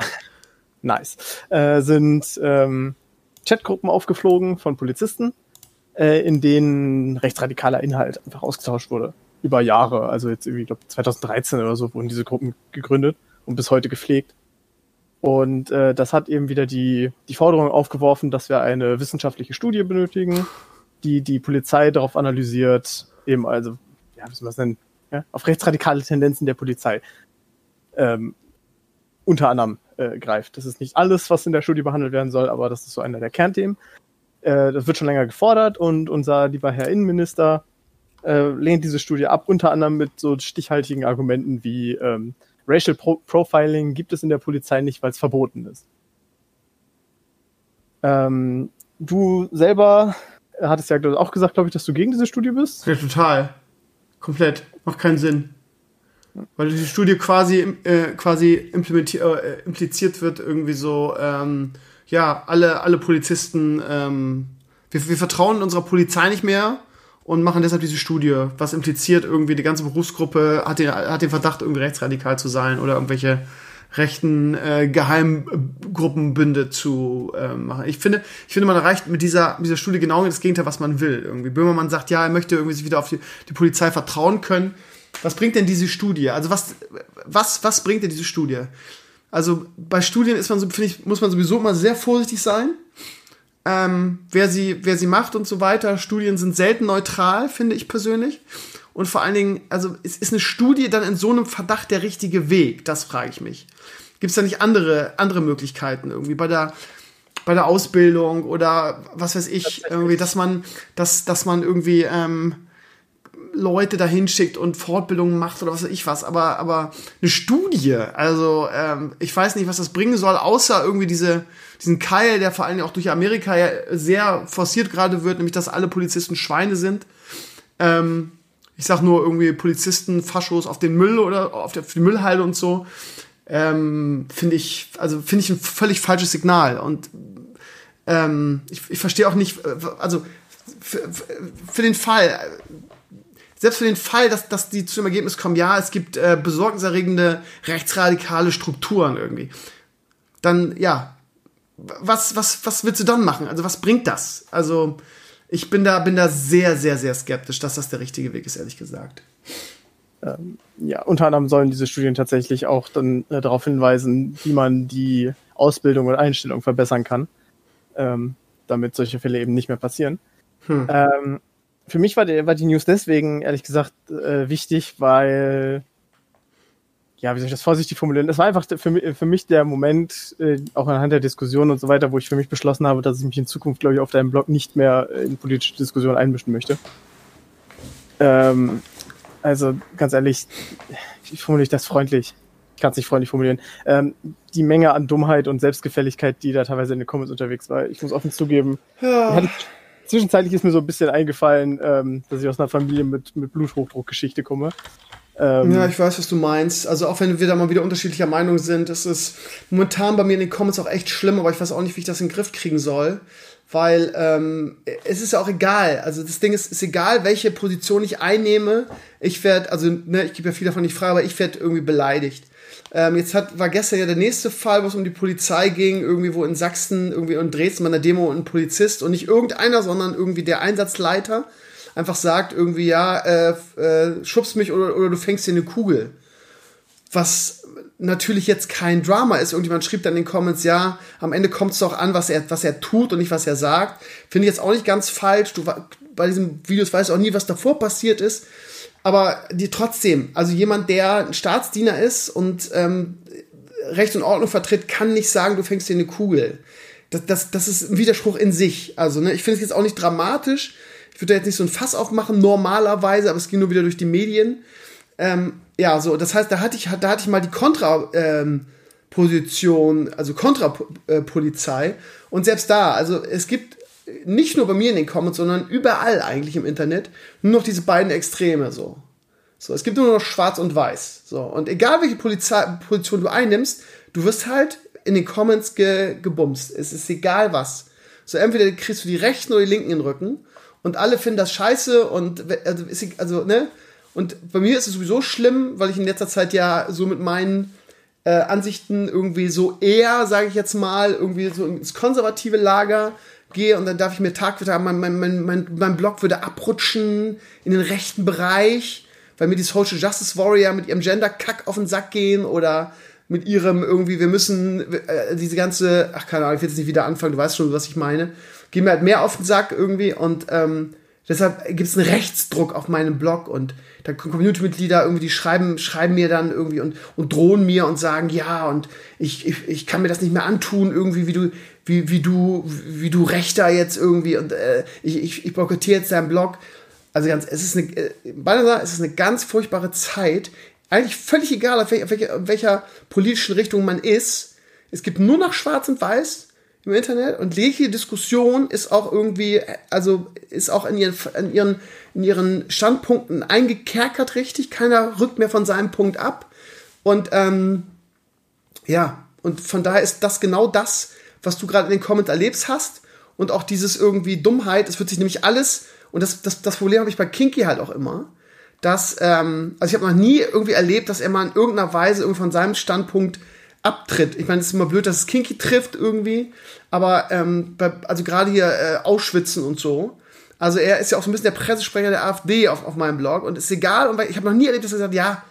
nice. Äh, sind ähm, Chatgruppen aufgeflogen von Polizisten, äh, in denen rechtsradikaler Inhalt einfach ausgetauscht wurde. Über Jahre. Also jetzt irgendwie, ich glaube 2013 oder so wurden diese Gruppen gegründet und bis heute gepflegt. Und äh, das hat eben wieder die, die Forderung aufgeworfen, dass wir eine wissenschaftliche Studie benötigen, die die Polizei darauf analysiert, eben also, ja, wie soll man es nennen, ja, auf rechtsradikale Tendenzen der Polizei ähm, unter anderem äh, greift. Das ist nicht alles, was in der Studie behandelt werden soll, aber das ist so einer der Kernthemen. Äh, das wird schon länger gefordert und unser lieber Herr Innenminister äh, lehnt diese Studie ab, unter anderem mit so stichhaltigen Argumenten wie ähm, Racial Pro Profiling gibt es in der Polizei nicht, weil es verboten ist. Ähm, du selber hattest ja auch gesagt, glaube ich, dass du gegen diese Studie bist. Ja, total. Komplett. Macht keinen Sinn. Weil die Studie quasi, äh, quasi äh, impliziert wird, irgendwie so, ähm, ja, alle, alle Polizisten, ähm, wir, wir vertrauen unserer Polizei nicht mehr und machen deshalb diese Studie, was impliziert irgendwie, die ganze Berufsgruppe hat den, hat den Verdacht, irgendwie rechtsradikal zu sein oder irgendwelche rechten äh, Geheimgruppenbünde zu äh, machen. Ich finde, ich finde, man erreicht mit dieser, dieser Studie genau das Gegenteil, was man will. Irgendwie Böhmermann sagt, ja, er möchte irgendwie sich wieder auf die, die Polizei vertrauen können. Was bringt denn diese Studie? Also was, was, was bringt denn diese Studie? Also bei Studien ist man so, finde ich, muss man sowieso immer sehr vorsichtig sein. Ähm, wer sie, wer sie macht und so weiter. Studien sind selten neutral, finde ich persönlich. Und vor allen Dingen, also ist, ist eine Studie dann in so einem Verdacht der richtige Weg? Das frage ich mich. Gibt es da nicht andere, andere Möglichkeiten irgendwie bei der, bei der Ausbildung oder was weiß ich, irgendwie, dass man, dass, dass man irgendwie ähm, Leute dahin schickt und Fortbildungen macht oder was weiß ich was, aber, aber eine Studie, also ähm, ich weiß nicht, was das bringen soll, außer irgendwie diese, diesen Keil, der vor allen Dingen auch durch Amerika ja sehr forciert gerade wird, nämlich dass alle Polizisten Schweine sind. Ähm, ich sag nur irgendwie Polizisten, Faschos auf den Müll oder auf, der, auf die Müllhalde und so, ähm, finde ich, also finde ich ein völlig falsches Signal. Und ähm, ich, ich verstehe auch nicht, äh, also für, für, den Fall, selbst für den Fall, dass, dass die zu dem Ergebnis kommen, ja, es gibt äh, besorgniserregende rechtsradikale Strukturen irgendwie, dann ja, was, was, was willst du dann machen? Also was bringt das? Also ich bin da, bin da sehr, sehr, sehr skeptisch, dass das der richtige Weg ist, ehrlich gesagt. Ähm, ja, unter anderem sollen diese Studien tatsächlich auch dann äh, darauf hinweisen, wie man die Ausbildung und Einstellung verbessern kann, ähm, damit solche Fälle eben nicht mehr passieren. Hm. Ähm, für mich war, der, war die News deswegen, ehrlich gesagt, äh, wichtig, weil ja, wie soll ich das vorsichtig formulieren? Das war einfach für, für mich der Moment, äh, auch anhand der Diskussion und so weiter, wo ich für mich beschlossen habe, dass ich mich in Zukunft, glaube ich, auf deinem Blog nicht mehr in politische Diskussionen einmischen möchte. Ähm, also ganz ehrlich, wie formuliere ich das freundlich? Ich kann es nicht freundlich formulieren. Ähm, die Menge an Dummheit und Selbstgefälligkeit, die da teilweise in den Comments unterwegs war, ich muss offen zugeben, ja. hatte, zwischenzeitlich ist mir so ein bisschen eingefallen, ähm, dass ich aus einer Familie mit, mit Bluthochdruckgeschichte komme. Ähm, ja, ich weiß, was du meinst. Also auch wenn wir da mal wieder unterschiedlicher Meinung sind, ist es momentan bei mir in den Comments auch echt schlimm, aber ich weiß auch nicht, wie ich das in den Griff kriegen soll. Weil ähm, es ist ja auch egal. Also das Ding ist, ist egal, welche Position ich einnehme. Ich werde, also ne, ich gebe ja viel davon nicht frei, aber ich werde irgendwie beleidigt. Ähm, jetzt hat, war gestern ja der nächste Fall, wo es um die Polizei ging, irgendwie wo in Sachsen, irgendwie in Dresden bei einer Demo ein Polizist und nicht irgendeiner, sondern irgendwie der Einsatzleiter einfach sagt irgendwie, ja, äh, äh, schubst mich oder, oder du fängst dir eine Kugel. Was natürlich jetzt kein Drama ist. Irgendjemand schrieb dann in den Comments, ja, am Ende kommt es doch an, was er, was er tut und nicht, was er sagt. Finde ich jetzt auch nicht ganz falsch. Du bei diesem Videos weißt auch nie, was davor passiert ist. Aber die trotzdem, also jemand, der ein Staatsdiener ist und ähm, Recht und Ordnung vertritt, kann nicht sagen, du fängst dir eine Kugel. Das, das, das ist ein Widerspruch in sich. Also, ne, ich finde es jetzt auch nicht dramatisch, ich würde da jetzt nicht so ein Fass aufmachen, normalerweise, aber es ging nur wieder durch die Medien. Ähm, ja, so, das heißt, da hatte ich, da hatte ich mal die Kontraposition, ähm, also Kontrapolizei. Äh, und selbst da, also es gibt nicht nur bei mir in den Comments, sondern überall eigentlich im Internet nur noch diese beiden Extreme so. So, es gibt nur noch schwarz und weiß. So, und egal welche Polizei Position du einnimmst, du wirst halt in den Comments ge gebumst. Es ist egal was. So, entweder kriegst du die rechten oder die linken in den Rücken und alle finden das scheiße und also, also ne? Und bei mir ist es sowieso schlimm, weil ich in letzter Zeit ja so mit meinen äh, Ansichten irgendwie so eher, sage ich jetzt mal, irgendwie so ins konservative Lager gehe und dann darf ich mir Tag für Tag, mein, mein, mein, mein, mein Blog würde abrutschen in den rechten Bereich, weil mir die Social Justice Warrior mit ihrem Gender-Kack auf den Sack gehen oder mit ihrem irgendwie, wir müssen äh, diese ganze, ach keine Ahnung, ich will jetzt nicht wieder anfangen, du weißt schon, was ich meine gehen mir halt mehr auf den Sack irgendwie und ähm, deshalb gibt es einen Rechtsdruck auf meinem Blog und da Community-Mitglieder irgendwie, die schreiben, schreiben mir dann irgendwie und, und drohen mir und sagen, ja, und ich, ich, ich kann mir das nicht mehr antun, irgendwie, wie du, wie, wie du, wie du Rechter jetzt irgendwie und äh, ich, ich, ich boykottiere jetzt deinen Blog. Also ganz, es ist eine, äh, beinahe es ist eine ganz furchtbare Zeit. Eigentlich völlig egal, auf welcher, auf welcher politischen Richtung man ist. Es gibt nur noch Schwarz und Weiß im Internet und jegliche Diskussion ist auch irgendwie, also ist auch in ihren, in ihren, in ihren Standpunkten eingekerkert richtig. Keiner rückt mehr von seinem Punkt ab. Und ähm, ja, und von daher ist das genau das, was du gerade in den Comments erlebst hast. Und auch dieses irgendwie Dummheit, es wird sich nämlich alles, und das, das, das Problem habe ich bei Kinky halt auch immer, dass, ähm, also ich habe noch nie irgendwie erlebt, dass er mal in irgendeiner Weise irgendwie von seinem Standpunkt abtritt. Ich meine, es ist immer blöd, dass es Kinky trifft irgendwie, aber ähm, bei, also gerade hier äh, Ausschwitzen und so. Also er ist ja auch so ein bisschen der Pressesprecher der AfD auf, auf meinem Blog und ist egal. Und ich habe noch nie erlebt, dass er sagt, ja,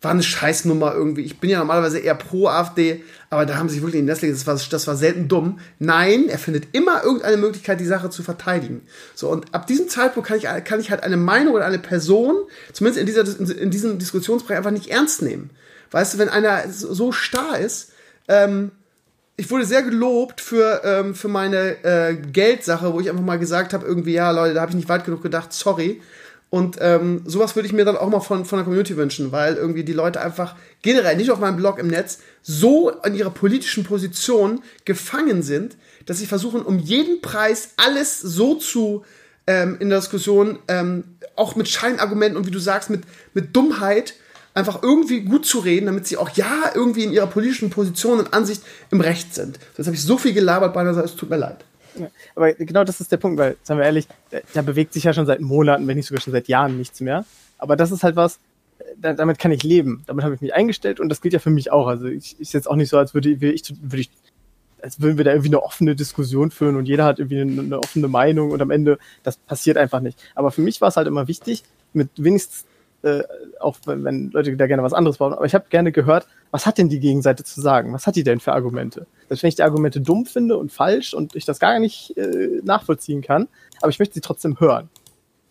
war eine Scheißnummer irgendwie. Ich bin ja normalerweise eher pro AfD, aber da haben sie sich wirklich in Nestle, das war, das war selten dumm. Nein, er findet immer irgendeine Möglichkeit, die Sache zu verteidigen. So, und ab diesem Zeitpunkt kann ich, kann ich halt eine Meinung oder eine Person, zumindest in, dieser, in diesem Diskussionsbereich, einfach nicht ernst nehmen. Weißt du, wenn einer so starr ist, ähm, ich wurde sehr gelobt für, ähm, für meine äh, Geldsache, wo ich einfach mal gesagt habe, irgendwie, ja, Leute, da habe ich nicht weit genug gedacht, sorry. Und ähm, sowas würde ich mir dann auch mal von, von der Community wünschen, weil irgendwie die Leute einfach generell, nicht auf meinem Blog im Netz, so an ihrer politischen Position gefangen sind, dass sie versuchen, um jeden Preis alles so zu ähm, in der Diskussion, ähm, auch mit Scheinargumenten und wie du sagst, mit, mit Dummheit einfach irgendwie gut zu reden, damit sie auch ja irgendwie in ihrer politischen Position und Ansicht im Recht sind. Jetzt habe ich so viel gelabert bei einer es tut mir leid. Ja, aber genau das ist der Punkt, weil, sagen wir ehrlich, da bewegt sich ja schon seit Monaten, wenn nicht sogar schon seit Jahren nichts mehr. Aber das ist halt was, da, damit kann ich leben. Damit habe ich mich eingestellt und das gilt ja für mich auch. Also ich ist jetzt auch nicht so, als würde ich, würde ich, als würden wir da irgendwie eine offene Diskussion führen und jeder hat irgendwie eine, eine offene Meinung und am Ende, das passiert einfach nicht. Aber für mich war es halt immer wichtig, mit wenigstens äh, auch wenn, wenn Leute da gerne was anderes bauen, aber ich habe gerne gehört, was hat denn die Gegenseite zu sagen? Was hat die denn für Argumente? Selbst wenn ich die Argumente dumm finde und falsch und ich das gar nicht äh, nachvollziehen kann, aber ich möchte sie trotzdem hören.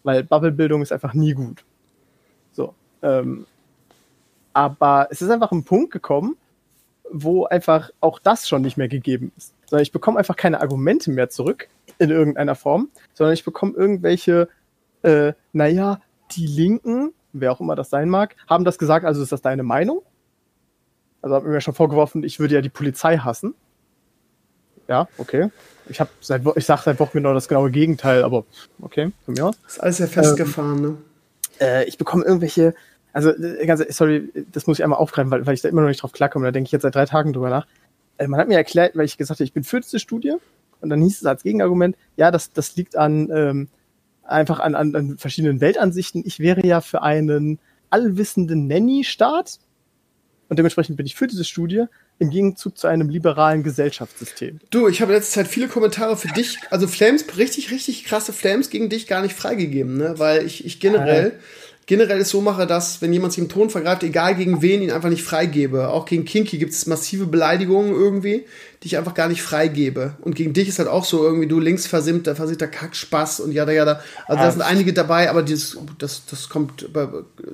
Weil Bubblebildung ist einfach nie gut. So. Ähm, Aber es ist einfach ein Punkt gekommen, wo einfach auch das schon nicht mehr gegeben ist. Sondern ich bekomme einfach keine Argumente mehr zurück in irgendeiner Form, sondern ich bekomme irgendwelche, äh, naja, die Linken, wer auch immer das sein mag, haben das gesagt, also ist das deine Meinung? Also haben mir schon vorgeworfen, ich würde ja die Polizei hassen. Ja, okay. Ich habe seit ich sage seit Wochen genau das genaue Gegenteil, aber okay, von mir aus. Das ist alles ja festgefahren, ähm, ne? Äh, ich bekomme irgendwelche, also äh, ganz sorry, das muss ich einmal aufgreifen, weil, weil ich da immer noch nicht drauf klarkomme. Da denke ich jetzt seit drei Tagen drüber nach. Äh, man hat mir erklärt, weil ich gesagt habe, ich bin für diese Studie, und dann hieß es als Gegenargument, ja, das, das liegt an ähm, einfach an, an, an verschiedenen Weltansichten. Ich wäre ja für einen allwissenden Nanny-Staat und dementsprechend bin ich für diese Studie im Gegenzug zu einem liberalen Gesellschaftssystem. Du, ich habe letzte Zeit viele Kommentare für dich, also Flames, richtig, richtig krasse Flames gegen dich gar nicht freigegeben, ne? Weil ich, ich generell. Ah generell es so mache, dass, wenn jemand sich im Ton vergreift, egal gegen wen, ihn einfach nicht freigebe. Auch gegen Kinky gibt es massive Beleidigungen irgendwie, die ich einfach gar nicht freigebe. Und gegen dich ist halt auch so irgendwie du links versimmter, versimmter Kackspaß und jada jada. Also da sind einige dabei, aber dieses, das, das kommt,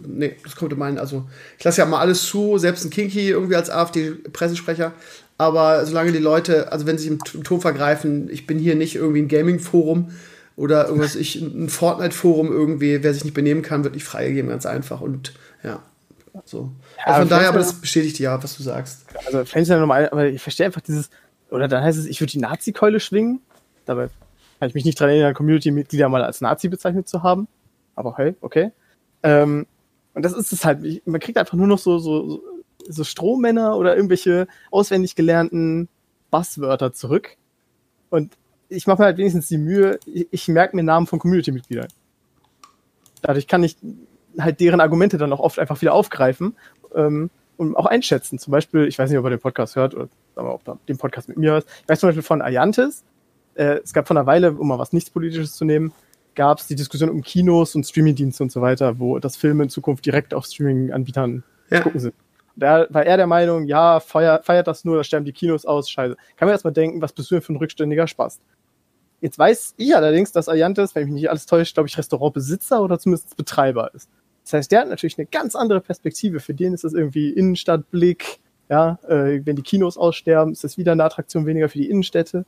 nee, das kommt in meinen, also ich lasse ja mal alles zu, selbst ein Kinky irgendwie als AfD-Pressesprecher. Aber solange die Leute, also wenn sie sich im Ton vergreifen, ich bin hier nicht irgendwie ein Gaming-Forum, oder irgendwas, ich, ein Fortnite-Forum irgendwie, wer sich nicht benehmen kann, wird nicht freigegeben, ganz einfach. Und ja, so. Ja, also von daher, aber das bestätigt ja, was du sagst. Also Flames ja normal, aber ich verstehe einfach dieses, oder dann heißt es, ich würde die Nazi-Keule schwingen. Dabei kann ich mich nicht dran erinnern, Community-Mitglieder mal als Nazi bezeichnet zu haben. Aber hey, okay. Ähm, und das ist es halt, man kriegt einfach nur noch so, so, so Strohmänner oder irgendwelche auswendig gelernten Buzzwörter zurück. Und ich mache mir halt wenigstens die Mühe, ich, ich merke mir Namen von Community-Mitgliedern. Dadurch kann ich halt deren Argumente dann auch oft einfach wieder aufgreifen ähm, und auch einschätzen. Zum Beispiel, ich weiß nicht, ob er den Podcast hört oder aber ob er den Podcast mit mir hört. Ich weiß zum Beispiel von Ayantis. Äh, es gab vor einer Weile, um mal was nichts Politisches zu nehmen, gab es die Diskussion um Kinos und Streamingdienste und so weiter, wo das Filme in Zukunft direkt auf Streaming-Anbietern ja. zu gucken sind. Da war er der Meinung, ja, feiert, feiert das nur, da sterben die Kinos aus, scheiße. Kann man erstmal denken, was bist du denn für ein rückständiger Spaß? Jetzt weiß ich allerdings, dass Ayantes, wenn mich nicht alles täuscht, glaube ich, Restaurantbesitzer oder zumindest Betreiber ist. Das heißt, der hat natürlich eine ganz andere Perspektive. Für den ist das irgendwie Innenstadtblick. Ja, äh, wenn die Kinos aussterben, ist das wieder eine Attraktion weniger für die Innenstädte.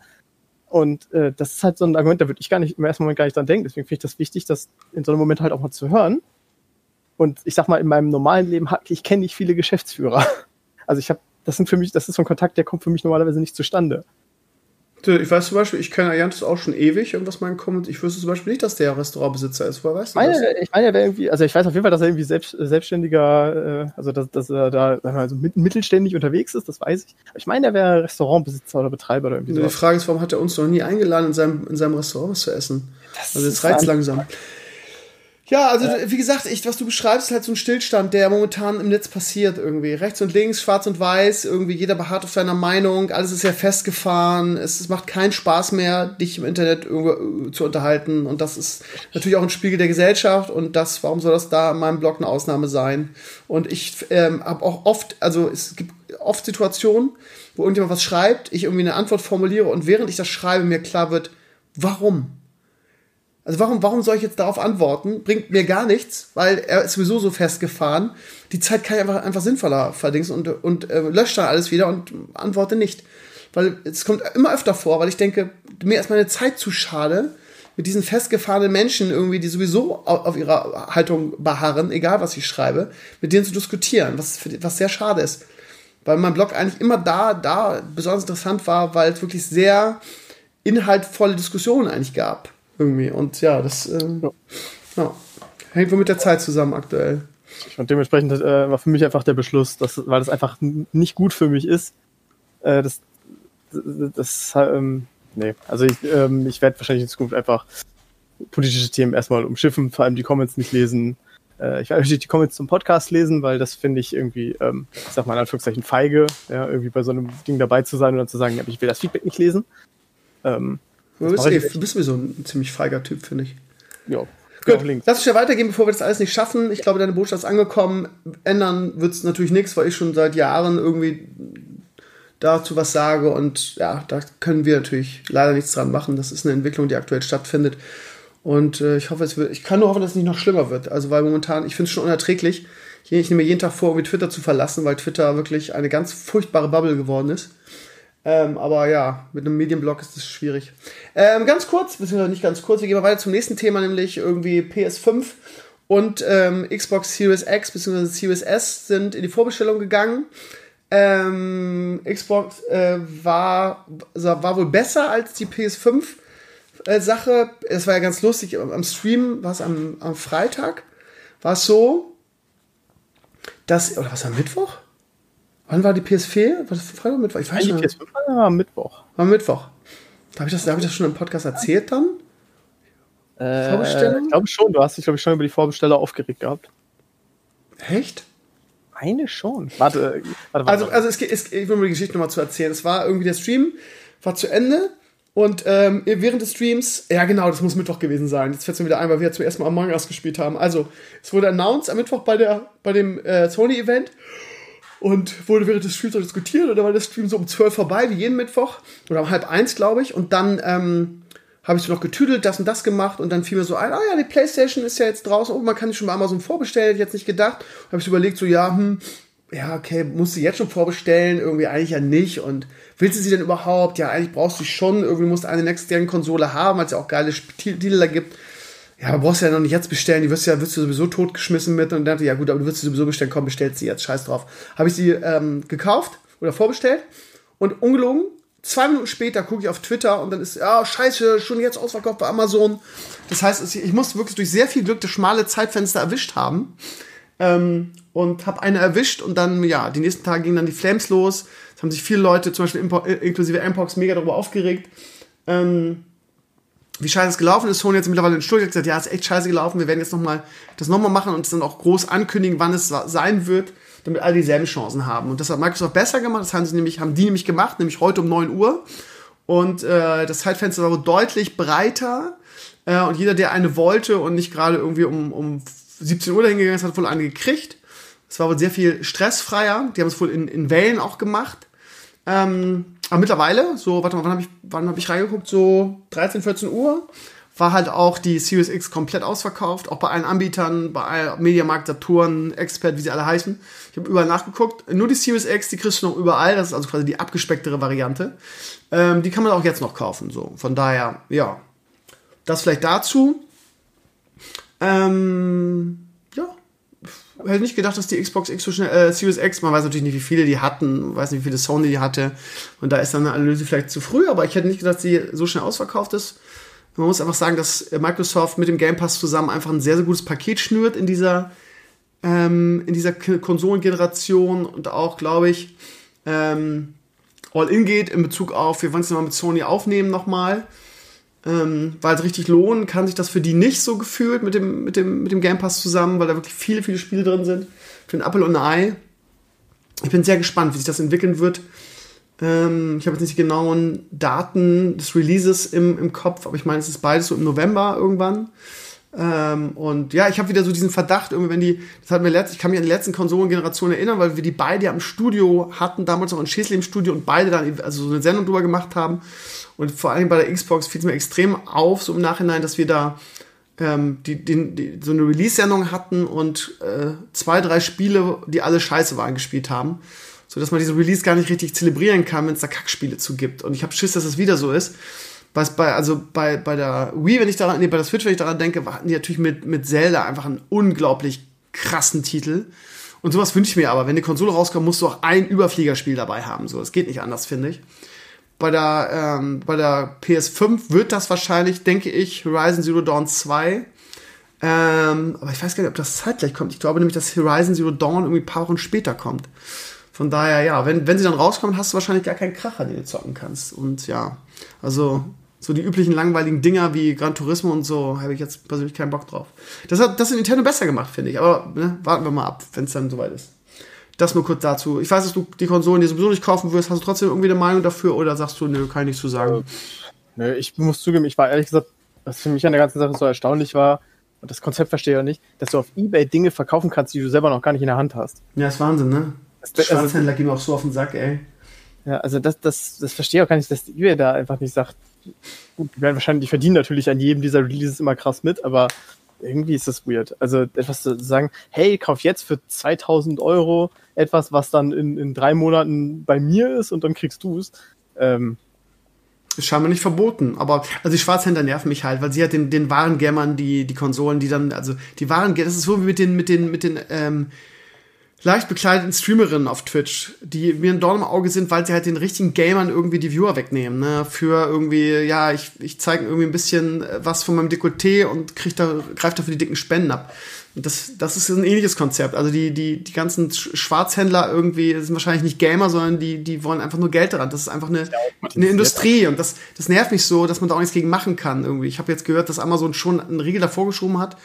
Und äh, das ist halt so ein Argument, da würde ich gar nicht im ersten Moment gar nicht dran denken. Deswegen finde ich das wichtig, das in so einem Moment halt auch mal zu hören. Und ich sag mal, in meinem normalen Leben, ich kenne nicht viele Geschäftsführer. [LAUGHS] Also ich habe, das sind für mich, das ist so ein Kontakt, der kommt für mich normalerweise nicht zustande. Ich weiß zum Beispiel, ich kenne Ayantus auch schon ewig und was mein kommt, ich wüsste zum Beispiel nicht, dass der Restaurantbesitzer ist. Woher weißt du meine, das? Ich meine, er wäre irgendwie, also ich weiß auf jeden Fall, dass er irgendwie selbst, selbstständiger, äh, also dass, dass er da sagen wir so mittelständig unterwegs ist, das weiß ich. Aber ich meine, er wäre Restaurantbesitzer oder Betreiber oder irgendwie so. Die Frage ist, warum hat er uns noch nie eingeladen, in seinem, in seinem Restaurant was zu essen? Das also jetzt reizt langsam. Ja, also äh. wie gesagt, ich, was du beschreibst, ist halt so ein Stillstand, der momentan im Netz passiert irgendwie. Rechts und links, schwarz und weiß, irgendwie jeder beharrt auf seiner Meinung, alles ist ja festgefahren, es, es macht keinen Spaß mehr, dich im Internet irgendwo äh, zu unterhalten. Und das ist natürlich auch ein Spiegel der Gesellschaft und das, warum soll das da in meinem Blog eine Ausnahme sein? Und ich ähm, habe auch oft, also es gibt oft Situationen, wo irgendjemand was schreibt, ich irgendwie eine Antwort formuliere und während ich das schreibe, mir klar wird, warum? Also warum, warum soll ich jetzt darauf antworten? Bringt mir gar nichts, weil er ist sowieso so festgefahren. Die Zeit kann ich einfach, einfach sinnvoller verdingsen und, und äh, löscht dann alles wieder und antworte nicht. Weil es kommt immer öfter vor, weil ich denke, mir ist meine Zeit zu schade, mit diesen festgefahrenen Menschen irgendwie, die sowieso auf, auf ihrer Haltung beharren, egal was ich schreibe, mit denen zu diskutieren, was, was sehr schade ist. Weil mein Blog eigentlich immer da, da besonders interessant war, weil es wirklich sehr inhaltvolle Diskussionen eigentlich gab irgendwie. Und ja, das ähm, ja. Ja, hängt wohl mit der Zeit zusammen aktuell. Und dementsprechend äh, war für mich einfach der Beschluss, dass, weil das einfach nicht gut für mich ist, äh, das, das, das ähm, nee, also ich, ähm, ich werde wahrscheinlich in Zukunft einfach politische Themen erstmal umschiffen, vor allem die Comments nicht lesen. Äh, ich werde natürlich die Comments zum Podcast lesen, weil das finde ich irgendwie, ähm, ich sag mal in Anführungszeichen feige, ja, irgendwie bei so einem Ding dabei zu sein und dann zu sagen, ich will das Feedback nicht lesen. Ähm, Du bist, eh, du bist sowieso ein ziemlich feiger Typ, finde ich. Ja. Gut, lass uns ja weitergehen, bevor wir das alles nicht schaffen. Ich glaube, deine Botschaft ist angekommen. Ändern wird es natürlich nichts, weil ich schon seit Jahren irgendwie dazu was sage und ja, da können wir natürlich leider nichts dran machen. Das ist eine Entwicklung, die aktuell stattfindet. Und äh, ich hoffe, es wird, ich kann nur hoffen, dass es nicht noch schlimmer wird. Also, weil momentan, ich finde es schon unerträglich, Ich nehme mir jeden Tag vor, irgendwie Twitter zu verlassen, weil Twitter wirklich eine ganz furchtbare Bubble geworden ist. Ähm, aber ja, mit einem Medienblog ist das schwierig. Ähm, ganz kurz, beziehungsweise nicht ganz kurz, wir gehen mal weiter zum nächsten Thema, nämlich irgendwie PS5 und ähm, Xbox Series X bzw. Series S sind in die Vorbestellung gegangen. Ähm, Xbox äh, war, also war wohl besser als die PS5 äh, Sache. Es war ja ganz lustig. Am Stream war es am, am Freitag. War es so, dass, oder was am Mittwoch? Wann war die PS4? War das Freitag oder Mittwoch? Ich weiß nicht. Die PS5 war am Mittwoch. War am Mittwoch. Habe ich, das, hab ich das schon im Podcast erzählt dann? Äh, Vorbestellung? Ich glaube schon. Du hast dich, glaube ich, schon über die Vorbesteller aufgeregt gehabt. Echt? Eine schon. Warte, warte, warte. Also, also es, es, ich will mir die Geschichte nochmal zu erzählen. Es war irgendwie der Stream, war zu Ende. Und ähm, während des Streams, ja genau, das muss Mittwoch gewesen sein. Jetzt fällt es mir wieder ein, weil wir ja zum ersten Mal Among Us gespielt haben. Also, es wurde announced am Mittwoch bei, der, bei dem äh, Sony-Event und wurde während des Streams auch diskutiert. Und da war der Stream so um 12 vorbei, wie jeden Mittwoch. Oder um halb eins, glaube ich. Und dann ähm, habe ich so noch getüdelt, das und das gemacht. Und dann fiel mir so ein, ah ja, die Playstation ist ja jetzt draußen. Oh, man kann die schon bei Amazon vorbestellen. Hätte ich jetzt nicht gedacht. Habe ich überlegt, so, ja, hm, ja, okay, musst du jetzt schon vorbestellen? Irgendwie eigentlich ja nicht. Und willst du sie denn überhaupt? Ja, eigentlich brauchst du sie schon. Irgendwie musst du eine Next-Gen-Konsole haben, weil es ja auch geile Titel da gibt. Ja, aber brauchst du ja noch nicht jetzt bestellen, die wirst ja, wirst du sowieso totgeschmissen mit und dachte, ja gut, aber du wirst sie sowieso bestellen, komm, bestellst sie jetzt, scheiß drauf. Habe ich sie ähm, gekauft oder vorbestellt und ungelogen, zwei Minuten später gucke ich auf Twitter und dann ist, ja, scheiße, schon jetzt ausverkauft bei Amazon. Das heißt, ich musste wirklich durch sehr viel Glück das schmale Zeitfenster erwischt haben. Ähm, und habe eine erwischt und dann, ja, die nächsten Tage gingen dann die Flames los. Es haben sich viele Leute, zum Beispiel äh, inklusive Mpox, mega darüber aufgeregt. Ähm, wie scheiße es gelaufen ist. Sony jetzt mittlerweile in Stuttgart gesagt, ja, ist echt scheiße gelaufen. Wir werden jetzt nochmal das nochmal machen und es dann auch groß ankündigen, wann es sein wird, damit alle dieselben Chancen haben. Und das hat Microsoft besser gemacht. Das haben sie nämlich, haben die nämlich gemacht, nämlich heute um 9 Uhr. Und äh, das Zeitfenster war deutlich breiter. Äh, und jeder, der eine wollte und nicht gerade irgendwie um, um 17 Uhr hingegangen ist, hat wohl eine gekriegt. Es war wohl sehr viel stressfreier. Die haben es wohl in, in Wellen auch gemacht. Ähm, aber mittlerweile, so, warte mal, wann habe ich, hab ich reingeguckt? So 13, 14 Uhr war halt auch die Series X komplett ausverkauft, auch bei allen Anbietern, bei Mediamarkt, Saturn, Expert, wie sie alle heißen. Ich habe überall nachgeguckt. Nur die Series X, die kriegst du noch überall. Das ist also quasi die abgespecktere Variante. Ähm, die kann man auch jetzt noch kaufen. So, von daher, ja, das vielleicht dazu. Ähm, hätte nicht gedacht, dass die Xbox X so schnell, äh, Series X, man weiß natürlich nicht, wie viele die hatten, weiß nicht, wie viele Sony die hatte. Und da ist dann eine Analyse vielleicht zu früh, aber ich hätte nicht gedacht, dass sie so schnell ausverkauft ist. Man muss einfach sagen, dass Microsoft mit dem Game Pass zusammen einfach ein sehr, sehr gutes Paket schnürt in dieser, ähm, in dieser Konsolengeneration und auch, glaube ich, ähm, All-In geht in Bezug auf, wir wollen es nochmal mit Sony aufnehmen nochmal ähm, weil es richtig lohnen kann sich das für die nicht so gefühlt mit dem, mit, dem, mit dem Game Pass zusammen, weil da wirklich viele, viele Spiele drin sind. Für ein Apple und ein Ei. Ich bin sehr gespannt, wie sich das entwickeln wird. Ähm, ich habe jetzt nicht die genauen Daten des Releases im, im Kopf, aber ich meine, es ist beides so im November irgendwann. Ähm, und ja, ich habe wieder so diesen Verdacht, irgendwie, wenn die, das hatten wir letzt, ich kann mich an die letzten Konsolengeneration erinnern, weil wir die beide ja im Studio hatten, damals auch in Schäsli im Studio und beide dann also so eine Sendung drüber gemacht haben. Und vor allem bei der Xbox fiel es mir extrem auf, so im Nachhinein, dass wir da ähm, die, die, die, so eine Release-Sendung hatten und äh, zwei, drei Spiele, die alle scheiße waren, gespielt haben. So dass man diese Release gar nicht richtig zelebrieren kann, wenn es da Kackspiele zu gibt. Und ich habe Schiss, dass das wieder so ist. Was bei, also bei, bei der Wii, wenn ich daran, nee, bei der Switch, wenn ich daran denke, hatten die natürlich mit, mit Zelda einfach einen unglaublich krassen Titel. Und sowas wünsche ich mir aber. Wenn die Konsole rauskommt, musst du auch ein Überfliegerspiel dabei haben. So, das geht nicht anders, finde ich. Bei der, ähm, bei der PS5 wird das wahrscheinlich, denke ich, Horizon Zero Dawn 2. Ähm, aber ich weiß gar nicht, ob das zeitgleich kommt. Ich glaube nämlich, dass Horizon Zero Dawn irgendwie ein paar Wochen später kommt. Von daher, ja, wenn, wenn sie dann rauskommen, hast du wahrscheinlich gar keinen Kracher, den du zocken kannst. Und ja, also so die üblichen langweiligen Dinger wie Gran Turismo und so habe ich jetzt persönlich keinen Bock drauf. Das hat das hat Nintendo besser gemacht, finde ich. Aber ne, warten wir mal ab, wenn es dann soweit ist. Das nur kurz dazu. Ich weiß, dass du die Konsolen dir sowieso nicht kaufen wirst. Hast du trotzdem irgendwie eine Meinung dafür oder sagst du, nö, kann ich nicht zu sagen? Äh, nö, ich muss zugeben, ich war ehrlich gesagt, was für mich an der ganzen Sache so erstaunlich war, und das Konzept verstehe ich auch nicht, dass du auf Ebay Dinge verkaufen kannst, die du selber noch gar nicht in der Hand hast. Ja, ist Wahnsinn, ne? Das, Schwarzhändler also, gehen auch so auf den Sack, ey. Ja, also das, das, das verstehe ich auch gar nicht, dass Ebay da einfach nicht sagt, gut, die werden wahrscheinlich, die verdienen natürlich an jedem dieser Releases immer krass mit, aber irgendwie ist das weird. Also etwas zu sagen, hey, kauf jetzt für 2000 Euro etwas, was dann in, in drei Monaten bei mir ist und dann kriegst du es. Ähm, ist scheinbar nicht verboten, aber also die Schwarzhändler nerven mich halt, weil sie halt den, den wahren Gammern die, die Konsolen, die dann, also die wahren, das ist so wie mit den, mit den, mit den ähm, leicht bekleideten Streamerinnen auf Twitch, die mir ein Dorn im Auge sind, weil sie halt den richtigen Gamern irgendwie die Viewer wegnehmen, ne? Für irgendwie, ja, ich, ich zeige irgendwie ein bisschen äh, was von meinem Dekolleté und krieg da, greif dafür die dicken Spenden ab. Und das, das ist ein ähnliches Konzept. Also die, die, die ganzen Schwarzhändler irgendwie sind wahrscheinlich nicht Gamer, sondern die, die wollen einfach nur Geld daran. Das ist einfach eine, eine Industrie. Und das, das nervt mich so, dass man da auch nichts gegen machen kann irgendwie. Ich habe jetzt gehört, dass Amazon schon einen Riegel davor geschoben hat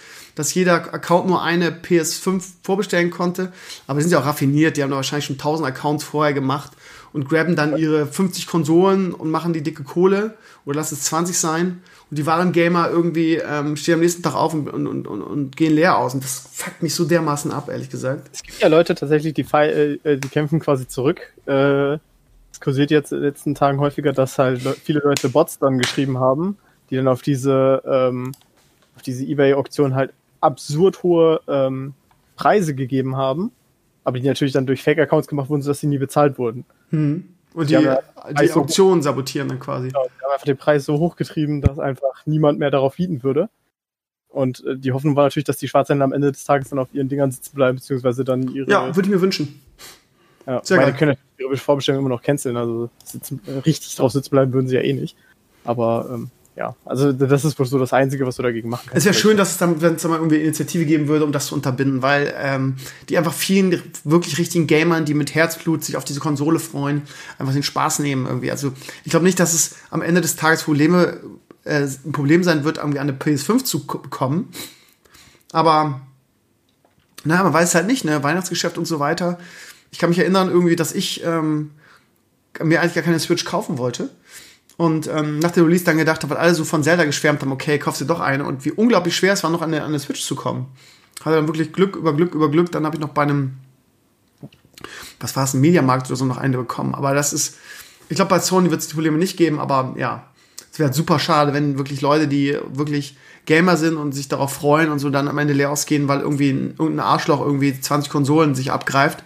dass jeder Account nur eine PS5 vorbestellen konnte. Aber die sind ja auch raffiniert, die haben da wahrscheinlich schon 1000 Accounts vorher gemacht und graben dann ihre 50 Konsolen und machen die dicke Kohle oder lass es 20 sein. Und die wahren Gamer irgendwie ähm, stehen am nächsten Tag auf und, und, und, und, gehen leer aus. Und das fuckt mich so dermaßen ab, ehrlich gesagt. Es gibt ja Leute tatsächlich, die, äh, die kämpfen quasi zurück. Äh, es kursiert jetzt in den letzten Tagen häufiger, dass halt viele Leute Bots dann geschrieben haben, die dann auf diese, ähm, auf diese Ebay-Auktion halt absurd hohe ähm, Preise gegeben haben, aber die natürlich dann durch Fake-Accounts gemacht wurden, sodass sie nie bezahlt wurden. Hm. Und die, die, ja die Auktionen sabotieren dann quasi. Genau, die haben einfach den Preis so hochgetrieben, dass einfach niemand mehr darauf bieten würde. Und äh, die Hoffnung war natürlich, dass die Schwarzhändler am Ende des Tages dann auf ihren Dingern sitzen bleiben, beziehungsweise dann ihre. Ja, würde ich mir wünschen. Ja, Sehr meine können ihre Vorbestellungen immer noch canceln, also sitzen, richtig drauf sitzen bleiben würden sie ja eh nicht. Aber ähm, ja, also das ist wohl so das Einzige, was du dagegen machen kannst. Es wäre schön, dass es dann, wenn es mal irgendwie Initiative geben würde, um das zu unterbinden, weil ähm, die einfach vielen wirklich richtigen Gamern, die mit Herzblut sich auf diese Konsole freuen, einfach den Spaß nehmen irgendwie. Also ich glaube nicht, dass es am Ende des Tages Probleme, äh, ein Problem sein wird, irgendwie an eine PS5 zu kommen. Aber naja, man weiß halt nicht, ne? Weihnachtsgeschäft und so weiter. Ich kann mich erinnern irgendwie, dass ich ähm, mir eigentlich gar keine Switch kaufen wollte und ähm, nach dem Release dann gedacht habe, weil alle so von Zelda geschwärmt haben, okay, kaufst dir doch eine. Und wie unglaublich schwer es war, noch an eine, an eine Switch zu kommen. Hatte dann wirklich Glück über Glück über Glück. Dann habe ich noch bei einem, was war es, ein Mediamarkt oder so noch eine bekommen. Aber das ist, ich glaube, bei Sony wird es die Probleme nicht geben, aber ja, es wäre super schade, wenn wirklich Leute, die wirklich Gamer sind und sich darauf freuen und so dann am Ende leer ausgehen, weil irgendwie ein, irgendein Arschloch irgendwie 20 Konsolen sich abgreift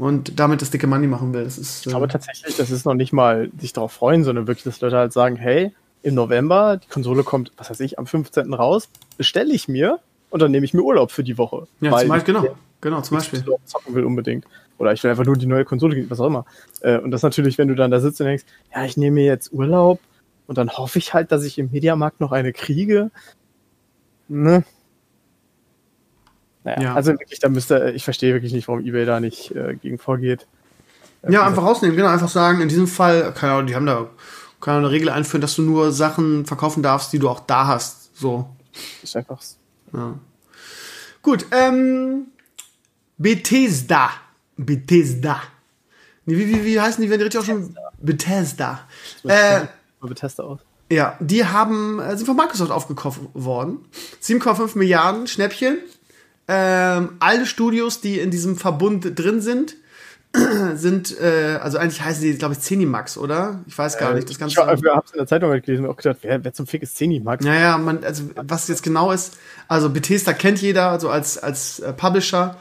und damit das dicke Money machen will. Das ist, äh Aber tatsächlich, das ist noch nicht mal sich darauf freuen, sondern wirklich, dass Leute halt sagen, hey, im November, die Konsole kommt, was weiß ich, am 15. raus, bestelle ich mir und dann nehme ich mir Urlaub für die Woche. Ja, zum Beispiel, genau. Genau, zum Beispiel. zocken will unbedingt. Oder ich will einfach nur die neue Konsole, was auch immer. Äh, und das natürlich, wenn du dann da sitzt und denkst, ja, ich nehme mir jetzt Urlaub und dann hoffe ich halt, dass ich im Mediamarkt noch eine kriege. Ne? Naja, ja. also wirklich, da müsste, ich verstehe wirklich nicht, warum eBay da nicht äh, gegen vorgeht. Ja, einfach rausnehmen, genau, einfach sagen, in diesem Fall, keine Ahnung, die haben da kann eine Regel einführen, dass du nur Sachen verkaufen darfst, die du auch da hast. So. Ist einfach. Ja. Gut, ähm, Bethesda. Bethesda. Wie, wie, wie heißen die, wenn die richtig auch schon? Bethesda. Äh, Bethesda aus. Ja, die haben, äh, sind von Microsoft aufgekauft worden. 7,5 Milliarden Schnäppchen ähm, alle Studios, die in diesem Verbund drin sind, [CLEARS THROAT] sind, äh, also eigentlich heißen die, glaube ich, Zenimax, oder? Ich weiß gar äh, nicht. Das Ganze ich habe es in der Zeitung halt gelesen und auch gedacht, wer, wer zum Fick ist Zenimax? Naja, man, also was jetzt genau ist, also Bethesda kennt jeder, also als, als äh, Publisher.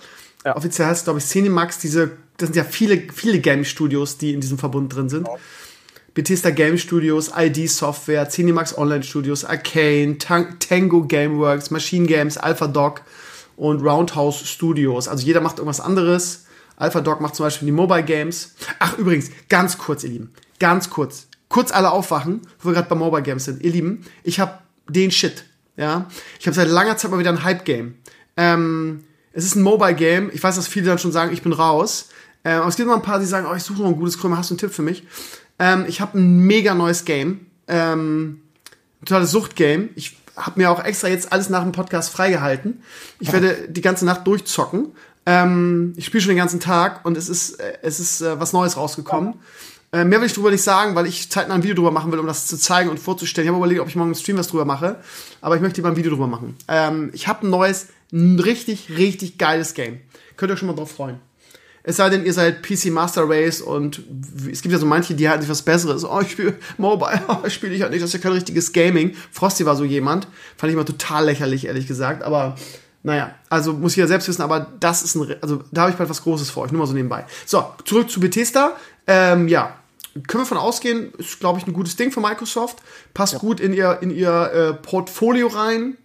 Ja. Offiziell heißt es, glaube ich, Zenimax, diese, das sind ja viele, viele Game-Studios, die in diesem Verbund drin sind. Genau. Bethesda Game Studios, ID Software, Cinemax Online Studios, Arcane, Tango Gameworks, Machine Games, Alpha Dog, und Roundhouse Studios. Also jeder macht irgendwas anderes. Alpha Dog macht zum Beispiel die Mobile Games. Ach, übrigens, ganz kurz, ihr Lieben. Ganz kurz. Kurz alle aufwachen, wo wir gerade bei Mobile Games sind. Ihr Lieben, ich habe den Shit. Ja, ich habe seit langer Zeit mal wieder ein Hype-Game. Ähm, es ist ein Mobile-Game. Ich weiß, dass viele dann schon sagen, ich bin raus. Ähm, aber es gibt noch ein paar, die sagen, oh, ich suche noch ein gutes Krümmer. Hast du einen Tipp für mich? Ähm, ich habe ein mega neues Game. Ähm, totales Sucht-Game. Ich habe mir auch extra jetzt alles nach dem Podcast freigehalten. Ich werde die ganze Nacht durchzocken. Ähm, ich spiele schon den ganzen Tag und es ist, äh, es ist äh, was Neues rausgekommen. Äh, mehr will ich drüber nicht sagen, weil ich zeitnah ein Video drüber machen will, um das zu zeigen und vorzustellen. Ich habe überlegt, ob ich morgen im Stream was drüber mache, aber ich möchte lieber ein Video drüber machen. Ähm, ich habe ein neues, ein richtig, richtig geiles Game. Könnt ihr euch schon mal drauf freuen. Es sei denn, ihr seid PC Master Race und es gibt ja so manche, die halten sich was Besseres. Oh, ich spiele [LAUGHS] Mobile, oh, spiele ich halt nicht, das ist ja kein richtiges Gaming. Frosty war so jemand. Fand ich mal total lächerlich, ehrlich gesagt. Aber naja, also muss ich ja selbst wissen, aber das ist ein, also da habe ich bald was Großes vor euch, nur mal so nebenbei. So, zurück zu Bethesda. Ähm, ja, können wir von ausgehen, ist, glaube ich, ein gutes Ding für Microsoft. Passt ja. gut in ihr, in ihr äh, Portfolio rein.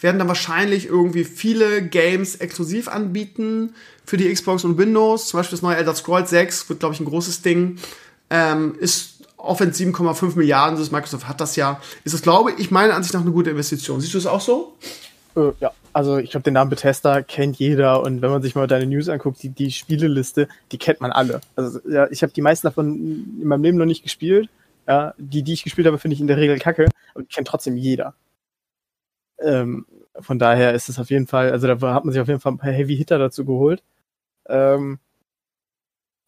Werden dann wahrscheinlich irgendwie viele Games exklusiv anbieten für die Xbox und Windows. Zum Beispiel das neue Elder Scrolls 6 wird, glaube ich, ein großes Ding. Ähm, ist auch wenn 7,5 Milliarden ist, Microsoft hat das ja, ist das, glaube ich, meiner Ansicht nach eine gute Investition. Siehst du es auch so? Äh, ja, also ich glaube, den Namen Bethesda kennt jeder und wenn man sich mal deine News anguckt, die, die Spieleliste, die kennt man alle. Also ja, ich habe die meisten davon in meinem Leben noch nicht gespielt. Ja, die, die ich gespielt habe, finde ich in der Regel kacke, aber die kennt trotzdem jeder. Ähm, von daher ist es auf jeden Fall, also da hat man sich auf jeden Fall ein paar Heavy Hitter dazu geholt. Ähm,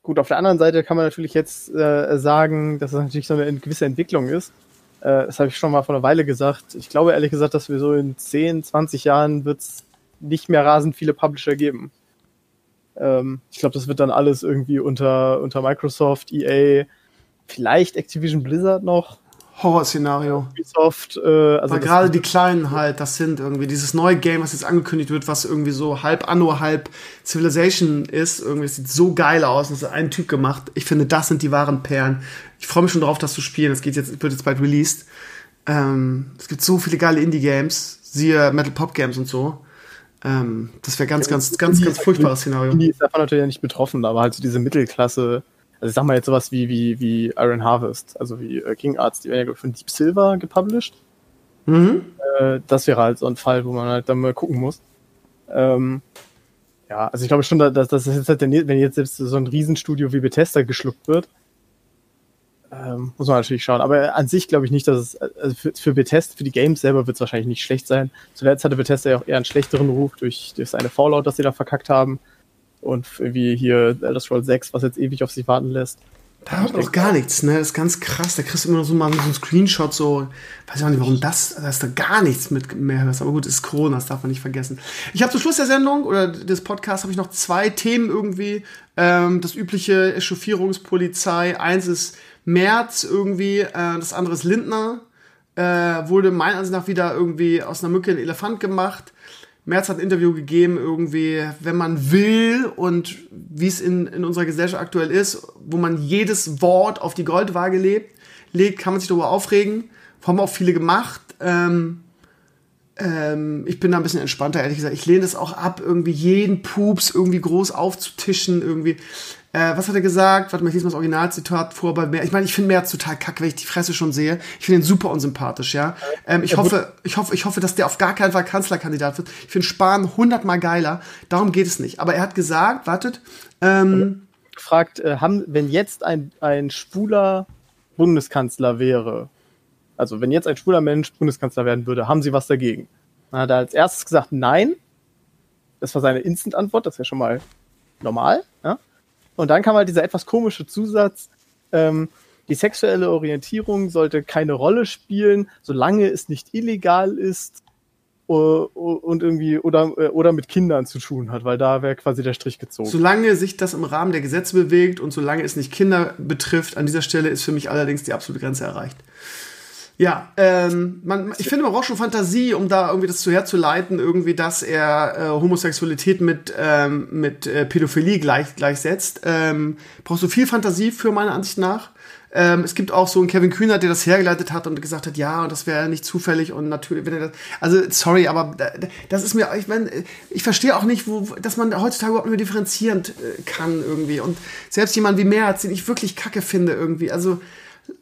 gut, auf der anderen Seite kann man natürlich jetzt äh, sagen, dass es natürlich so eine gewisse Entwicklung ist. Äh, das habe ich schon mal vor einer Weile gesagt. Ich glaube ehrlich gesagt, dass wir so in 10, 20 Jahren wird es nicht mehr rasend viele Publisher geben. Ähm, ich glaube, das wird dann alles irgendwie unter, unter Microsoft, EA, vielleicht Activision Blizzard noch. Horrorszenario. Ubisoft, äh, also Weil gerade die kleinen halt, das sind irgendwie dieses neue Game, was jetzt angekündigt wird, was irgendwie so halb Anno, halb Civilization ist. Irgendwie das sieht so geil aus. Das hat ein Typ gemacht. Ich finde, das sind die wahren Perlen. Ich freue mich schon darauf, das zu spielen. Es geht jetzt, wird jetzt bald released. Ähm, es gibt so viele geile Indie-Games, siehe Metal Pop Games und so. Ähm, das wäre ganz, ganz, ganz, ganz, ganz furchtbares Szenario. Indie ist davon natürlich nicht betroffen, aber halt so diese Mittelklasse also ich sag mal jetzt sowas wie, wie, wie Iron Harvest, also wie äh, King Arts, die werden ja von Deep Silver gepublished. Mhm. Äh, das wäre halt so ein Fall, wo man halt dann mal gucken muss. Ähm, ja, also ich glaube schon, dass, dass das jetzt halt, wenn jetzt selbst so ein Riesenstudio wie Bethesda geschluckt wird, ähm, muss man natürlich schauen. Aber an sich glaube ich nicht, dass es also für, für Bethesda, für die Games selber wird es wahrscheinlich nicht schlecht sein. Zuletzt hatte Bethesda ja auch eher einen schlechteren Ruf durch, durch seine Fallout, das sie da verkackt haben und wie hier Elder Scrolls 6, was jetzt ewig auf sich warten lässt. Da hat auch gar nichts, ne? Das ist ganz krass. Da kriegst du immer noch so mal so einen Screenshot, so, weiß ich auch nicht, warum das, da ist da gar nichts mit mehr. Aber gut, ist Corona, das darf man nicht vergessen. Ich habe zum Schluss der Sendung oder des Podcasts habe ich noch zwei Themen irgendwie. Ähm, das übliche Echauffierungspolizei. Eins ist März irgendwie, äh, das andere ist Lindner. Äh, wurde meiner Ansicht nach wieder irgendwie aus einer Mücke ein Elefant gemacht. Merz hat ein Interview gegeben, irgendwie, wenn man will und wie es in, in unserer Gesellschaft aktuell ist, wo man jedes Wort auf die Goldwaage lebt, legt, kann man sich darüber aufregen. Haben auch viele gemacht. Ähm, ähm, ich bin da ein bisschen entspannter, ehrlich gesagt. Ich lehne das auch ab, irgendwie jeden Pups irgendwie groß aufzutischen, irgendwie. Äh, was hat er gesagt? Warte mal, ich lese mal das Originalzitat vor bei Merz. Ich meine, ich finde Merz total kacke, wenn ich die Fresse schon sehe. Ich finde ihn super unsympathisch, ja. Ähm, ich hoffe, ich hoffe, ich hoffe, dass der auf gar keinen Fall Kanzlerkandidat wird. Ich finde Spahn hundertmal geiler. Darum geht es nicht. Aber er hat gesagt, wartet, ähm, gefragt, äh, haben, wenn jetzt ein, ein schwuler Bundeskanzler wäre, also wenn jetzt ein schwuler Mensch Bundeskanzler werden würde, haben Sie was dagegen? Dann hat er als erstes gesagt, nein. Das war seine Instant-Antwort, das ist ja schon mal normal. Ja? Und dann kam halt dieser etwas komische Zusatz, ähm, die sexuelle Orientierung sollte keine Rolle spielen, solange es nicht illegal ist und irgendwie oder, oder mit Kindern zu tun hat, weil da wäre quasi der Strich gezogen. Solange sich das im Rahmen der Gesetze bewegt und solange es nicht Kinder betrifft, an dieser Stelle ist für mich allerdings die absolute Grenze erreicht. Ja, ähm, man, ich finde, man braucht schon Fantasie, um da irgendwie das zu herzuleiten, irgendwie, dass er äh, Homosexualität mit, ähm, mit äh, Pädophilie gleich, gleichsetzt. Ähm, brauchst du viel Fantasie für, meiner Ansicht nach. Ähm, es gibt auch so einen Kevin Kühner, der das hergeleitet hat und gesagt hat, ja, und das wäre nicht zufällig und natürlich, wenn er das, also sorry, aber das ist mir, ich meine, ich verstehe auch nicht, wo, dass man heutzutage überhaupt nicht mehr differenzieren äh, kann irgendwie und selbst jemand wie Merz, den ich wirklich kacke finde irgendwie, also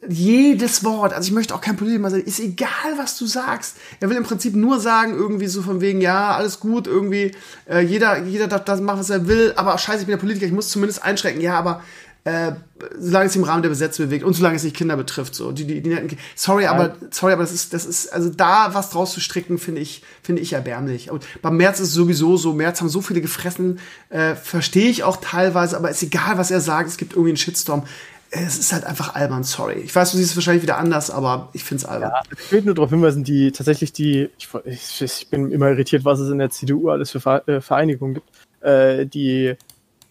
jedes Wort, also ich möchte auch kein Politiker sein, ist egal, was du sagst. Er will im Prinzip nur sagen, irgendwie so von wegen, ja, alles gut, irgendwie, äh, jeder, jeder darf das machen, was er will, aber scheiße, ich bin der Politiker, ich muss zumindest einschränken, ja, aber äh, solange es im Rahmen der Besetzung bewegt und solange es nicht Kinder betrifft, so. Die, die, die sorry, aber sorry, aber das ist, das ist, also da was draus zu stricken, finde ich, finde ich erbärmlich. Und beim März ist es sowieso so, März haben so viele gefressen, äh, verstehe ich auch teilweise, aber ist egal, was er sagt, es gibt irgendwie einen Shitstorm es ist halt einfach albern, sorry. Ich weiß, du siehst es wahrscheinlich wieder anders, aber ich finde es albern. Ja, ich will nur darauf hinweisen, die tatsächlich die, ich, ich, bin immer irritiert, was es in der CDU alles für äh, Vereinigungen gibt, äh, die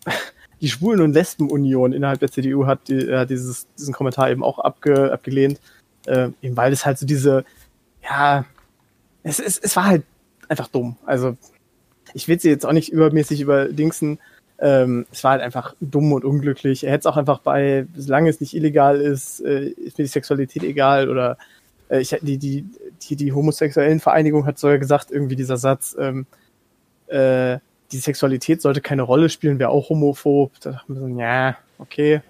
[LAUGHS] die Schwulen- und Lesbenunion innerhalb der CDU hat, die, äh, dieses, diesen Kommentar eben auch abge, abgelehnt, äh, eben weil es halt so diese, ja, es, es, es war halt einfach dumm. Also ich will sie jetzt auch nicht übermäßig überdingsen. Ähm, es war halt einfach dumm und unglücklich. Er hätte es auch einfach bei, solange es nicht illegal ist, äh, ist mir die Sexualität egal oder äh, ich, die, die, die, die homosexuellen Vereinigung hat sogar gesagt, irgendwie dieser Satz, ähm, äh, die Sexualität sollte keine Rolle spielen, wäre auch homophob. Da dachte ich so, ja, okay.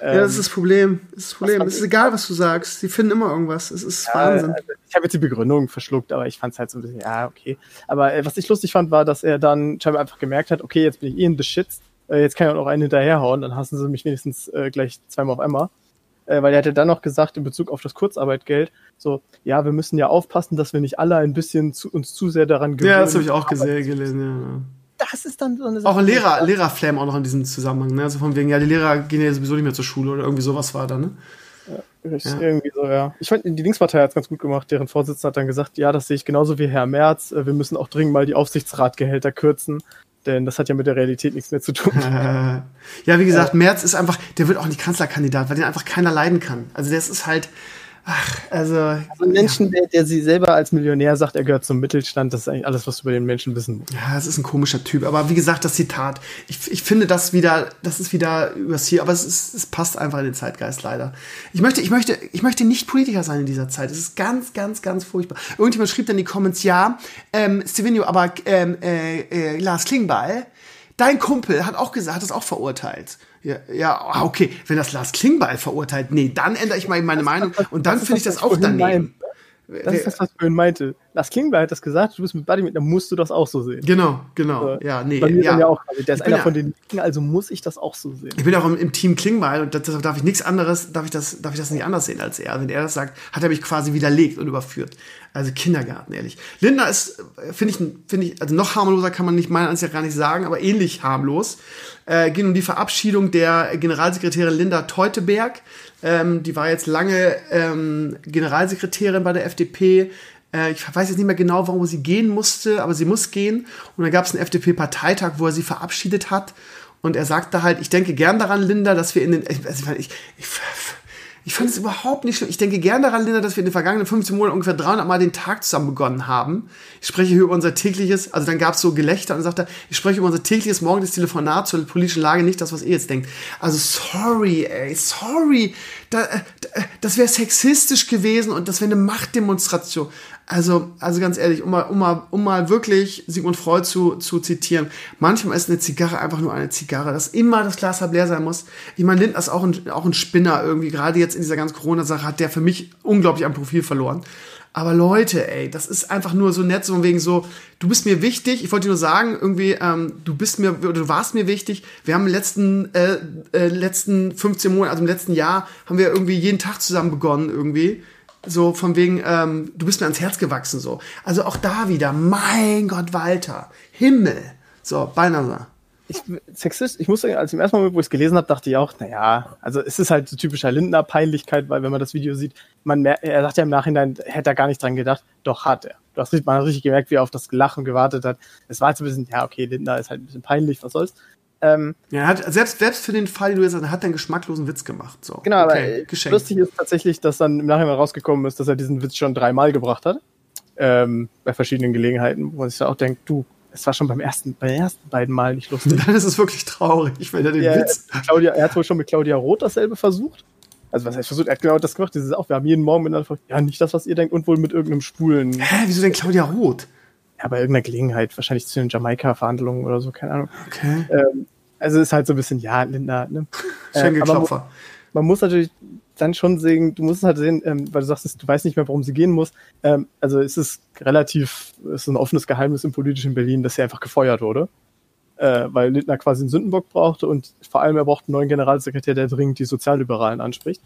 Ja, das ist ähm, das Problem. Das ist das Problem. Es ist egal, was du sagst. Sie finden immer irgendwas. Es ist ja, Wahnsinn. Also ich habe jetzt die Begründung verschluckt, aber ich fand es halt so ein bisschen, ja, okay. Aber äh, was ich lustig fand, war, dass er dann scheinbar einfach gemerkt hat, okay, jetzt bin ich eh the shit. Äh, jetzt kann ich auch noch einen hinterherhauen, dann hassen sie mich wenigstens äh, gleich zweimal auf einmal. Äh, weil er hatte dann noch gesagt, in Bezug auf das Kurzarbeitgeld, so, ja, wir müssen ja aufpassen, dass wir nicht alle ein bisschen zu, uns zu sehr daran gewöhnen. Ja, das habe ich auch gesehen, gelesen, ja das ist dann so eine Sache. Auch ein Lehrer, Lehrerflam auch noch in diesem Zusammenhang, ne? Also von wegen, ja, die Lehrer gehen ja sowieso nicht mehr zur Schule oder irgendwie sowas war da, ne? Ja, ja. irgendwie so, ja. Ich fand, die Linkspartei hat es ganz gut gemacht. Deren Vorsitzender hat dann gesagt, ja, das sehe ich genauso wie Herr Merz. Äh, wir müssen auch dringend mal die Aufsichtsratgehälter kürzen. Denn das hat ja mit der Realität nichts mehr zu tun. [LAUGHS] ja, wie gesagt, Merz ist einfach, der wird auch nicht Kanzlerkandidat, weil den einfach keiner leiden kann. Also das ist halt, Ach, also. also ein Menschen, ja. der, der sie selber als Millionär sagt, er gehört zum Mittelstand, das ist eigentlich alles, was du über den Menschen wissen musst. Ja, es ist ein komischer Typ. Aber wie gesagt, das Zitat, ich, ich finde das wieder, das ist wieder übers hier, aber es, ist, es passt einfach in den Zeitgeist leider. Ich möchte, ich möchte, ich möchte nicht Politiker sein in dieser Zeit. Es ist ganz, ganz, ganz furchtbar. Irgendjemand schrieb dann in die Comments, ja, ähm, Stevenio, aber ähm, äh, äh, Lars Klingbeil, dein Kumpel hat auch gesagt, hat es auch verurteilt. Ja, ja, ah, okay, wenn das Lars Klingbeil verurteilt, nee, dann ändere ich mal meine Meinung und dann finde ich das auch daneben. Das ist das, was vorhin meinte. Lars Klingbeil hat das gesagt, du bist mit Buddy mit, dann musst du das auch so sehen. Genau, genau. So. Ja, nee. Bei mir ja. ja auch, der ist einer ja, von den Linken, also muss ich das auch so sehen. Ich bin auch im, im Team Klingbeil und deshalb darf ich nichts anderes, darf ich das, darf ich das nicht anders sehen als er. Wenn er das sagt, hat er mich quasi widerlegt und überführt. Also Kindergarten, ehrlich. Linda ist, finde ich, finde ich, also noch harmloser kann man nicht meiner Ansicht gar nicht sagen, aber ähnlich harmlos. Äh, ging um die Verabschiedung der Generalsekretärin Linda Teuteberg. Ähm, die war jetzt lange ähm, Generalsekretärin bei der FDP. Äh, ich weiß jetzt nicht mehr genau, warum sie gehen musste, aber sie muss gehen. Und dann gab es einen FDP-Parteitag, wo er sie verabschiedet hat. Und er sagte halt, ich denke gern daran, Linda, dass wir in den, also ich, ich, ich fand es überhaupt nicht schlimm. Ich denke gern daran, Linda, dass wir in den vergangenen 15 Monaten ungefähr 300 Mal den Tag zusammen begonnen haben. Ich spreche hier über unser tägliches, also dann gab es so Gelächter und sagte, ich spreche über unser tägliches morgendliches Telefonat zur politischen Lage, nicht das, was ihr jetzt denkt. Also sorry, ey, sorry. Da, äh, da, das wäre sexistisch gewesen und das wäre eine Machtdemonstration. Also, also ganz ehrlich, um mal, um mal, um mal wirklich Sigmund Freud zu, zu zitieren, manchmal ist eine Zigarre einfach nur eine Zigarre, dass immer das Glas leer sein muss. Ich meine, Lindner ist auch ein, auch ein Spinner irgendwie, gerade jetzt in dieser ganzen Corona-Sache hat der für mich unglaublich am Profil verloren. Aber Leute, ey, das ist einfach nur so nett, so wegen so, du bist mir wichtig. Ich wollte dir nur sagen, irgendwie, ähm, du bist mir, oder du warst mir wichtig. Wir haben im letzten, äh, äh, letzten 15 Monate, also im letzten Jahr, haben wir irgendwie jeden Tag zusammen begonnen, irgendwie. So von wegen, ähm, du bist mir ans Herz gewachsen, so. Also auch da wieder, mein Gott, Walter, Himmel. So, beinahe. Ich, Sexist, ich muss sagen, als im ersten Mal, wo ich es gelesen habe, dachte ich auch, naja, also es ist halt so typischer Lindner-Peinlichkeit, weil wenn man das Video sieht, man er sagt ja im Nachhinein, hätte er gar nicht dran gedacht, doch hat er. Du hast, man hat richtig gemerkt, wie er auf das Lachen gewartet hat. Es war so ein bisschen, ja, okay, Lindner ist halt ein bisschen peinlich, was soll's. Ähm, ja, hat selbst, selbst für den Fall, den du jetzt hast, hat er einen geschmacklosen Witz gemacht. So. Genau, okay, aber lustig ist tatsächlich, dass dann im Nachhinein rausgekommen ist, dass er diesen Witz schon dreimal gebracht hat. Ähm, bei verschiedenen Gelegenheiten, wo man sich da auch denkt, du, es war schon beim ersten, bei den ersten beiden Mal nicht lustig. [LAUGHS] Dann ist es wirklich traurig, wenn er den ja, Witz. Claudia, er hat wohl schon mit Claudia Roth dasselbe versucht. Also was heißt versucht, er hat genau das gemacht, dieses auch, wir haben jeden Morgen miteinander ja, nicht das, was ihr denkt, und wohl mit irgendeinem Schwulen. Hä, wieso denn Claudia Roth? Ja, bei irgendeiner Gelegenheit, wahrscheinlich zu den Jamaika-Verhandlungen oder so, keine Ahnung. Okay. Ähm, also ist halt so ein bisschen, ja, Linda, ne? [LAUGHS] Schenkelklopfer. Äh, man, man, muss natürlich dann schon sehen, du musst halt sehen, ähm, weil du sagst, du weißt nicht mehr, warum sie gehen muss. Ähm, also es ist relativ, es ist ein offenes Geheimnis im politischen Berlin, dass sie einfach gefeuert wurde. Äh, weil Lindner quasi einen Sündenbock brauchte und vor allem er braucht einen neuen Generalsekretär, der dringend die Sozialliberalen anspricht.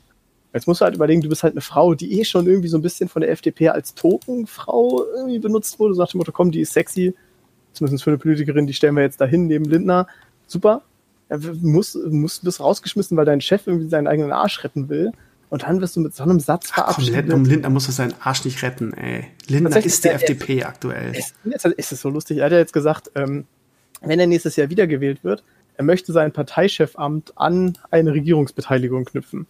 Jetzt musst du halt überlegen, du bist halt eine Frau, die eh schon irgendwie so ein bisschen von der FDP als Tokenfrau irgendwie benutzt wurde. Sagt dem Motto, komm, die ist sexy. Zumindest für eine Politikerin, die stellen wir jetzt dahin neben Lindner super. Er muss, muss, bist rausgeschmissen, weil dein Chef irgendwie seinen eigenen Arsch retten will. Und dann wirst du mit so einem Satz verabschiedet. Komm, Lindner muss er seinen Arsch nicht retten, ey. Lindner ist die der, FDP der, aktuell. Ist, ist es so lustig. Er hat ja jetzt gesagt, ähm, wenn er nächstes Jahr wiedergewählt wird, er möchte sein Parteichefamt an eine Regierungsbeteiligung knüpfen.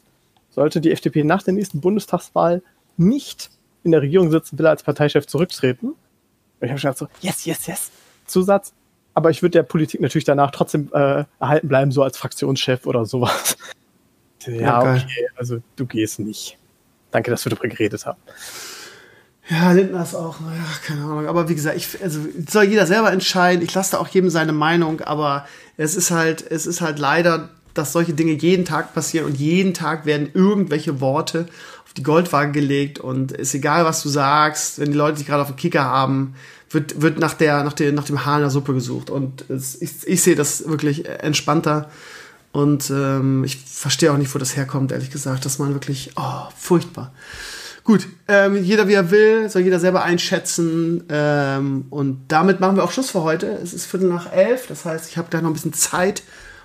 Sollte die FDP nach der nächsten Bundestagswahl nicht in der Regierung sitzen, will er als Parteichef zurücktreten. Und ich habe schon gedacht so, yes, yes, yes. Zusatz. Aber ich würde der Politik natürlich danach trotzdem äh, erhalten bleiben, so als Fraktionschef oder sowas. [LAUGHS] Ja, ja okay, also du gehst nicht. Danke, dass wir darüber geredet haben. Ja, Lindner ist auch, naja, keine Ahnung. Aber wie gesagt, ich, also soll jeder selber entscheiden. Ich lasse da auch jedem seine Meinung, aber es ist halt, es ist halt leider, dass solche Dinge jeden Tag passieren und jeden Tag werden irgendwelche Worte auf die Goldwaage gelegt und ist egal, was du sagst, wenn die Leute dich gerade auf den Kicker haben, wird, wird nach der, nach der, nach dem Haar in der Suppe gesucht. Und ich, ich sehe das wirklich entspannter. Und ähm, ich verstehe auch nicht, wo das herkommt, ehrlich gesagt, dass man wirklich, oh, furchtbar. Gut, ähm, jeder wie er will, soll jeder selber einschätzen. Ähm, und damit machen wir auch Schluss für heute. Es ist Viertel nach elf, das heißt, ich habe gleich noch ein bisschen Zeit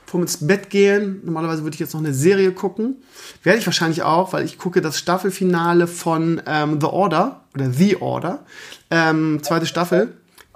vorm ins Bett gehen. Normalerweise würde ich jetzt noch eine Serie gucken. Werde ich wahrscheinlich auch, weil ich gucke das Staffelfinale von ähm, The Order oder The Order. Ähm, zweite Staffel.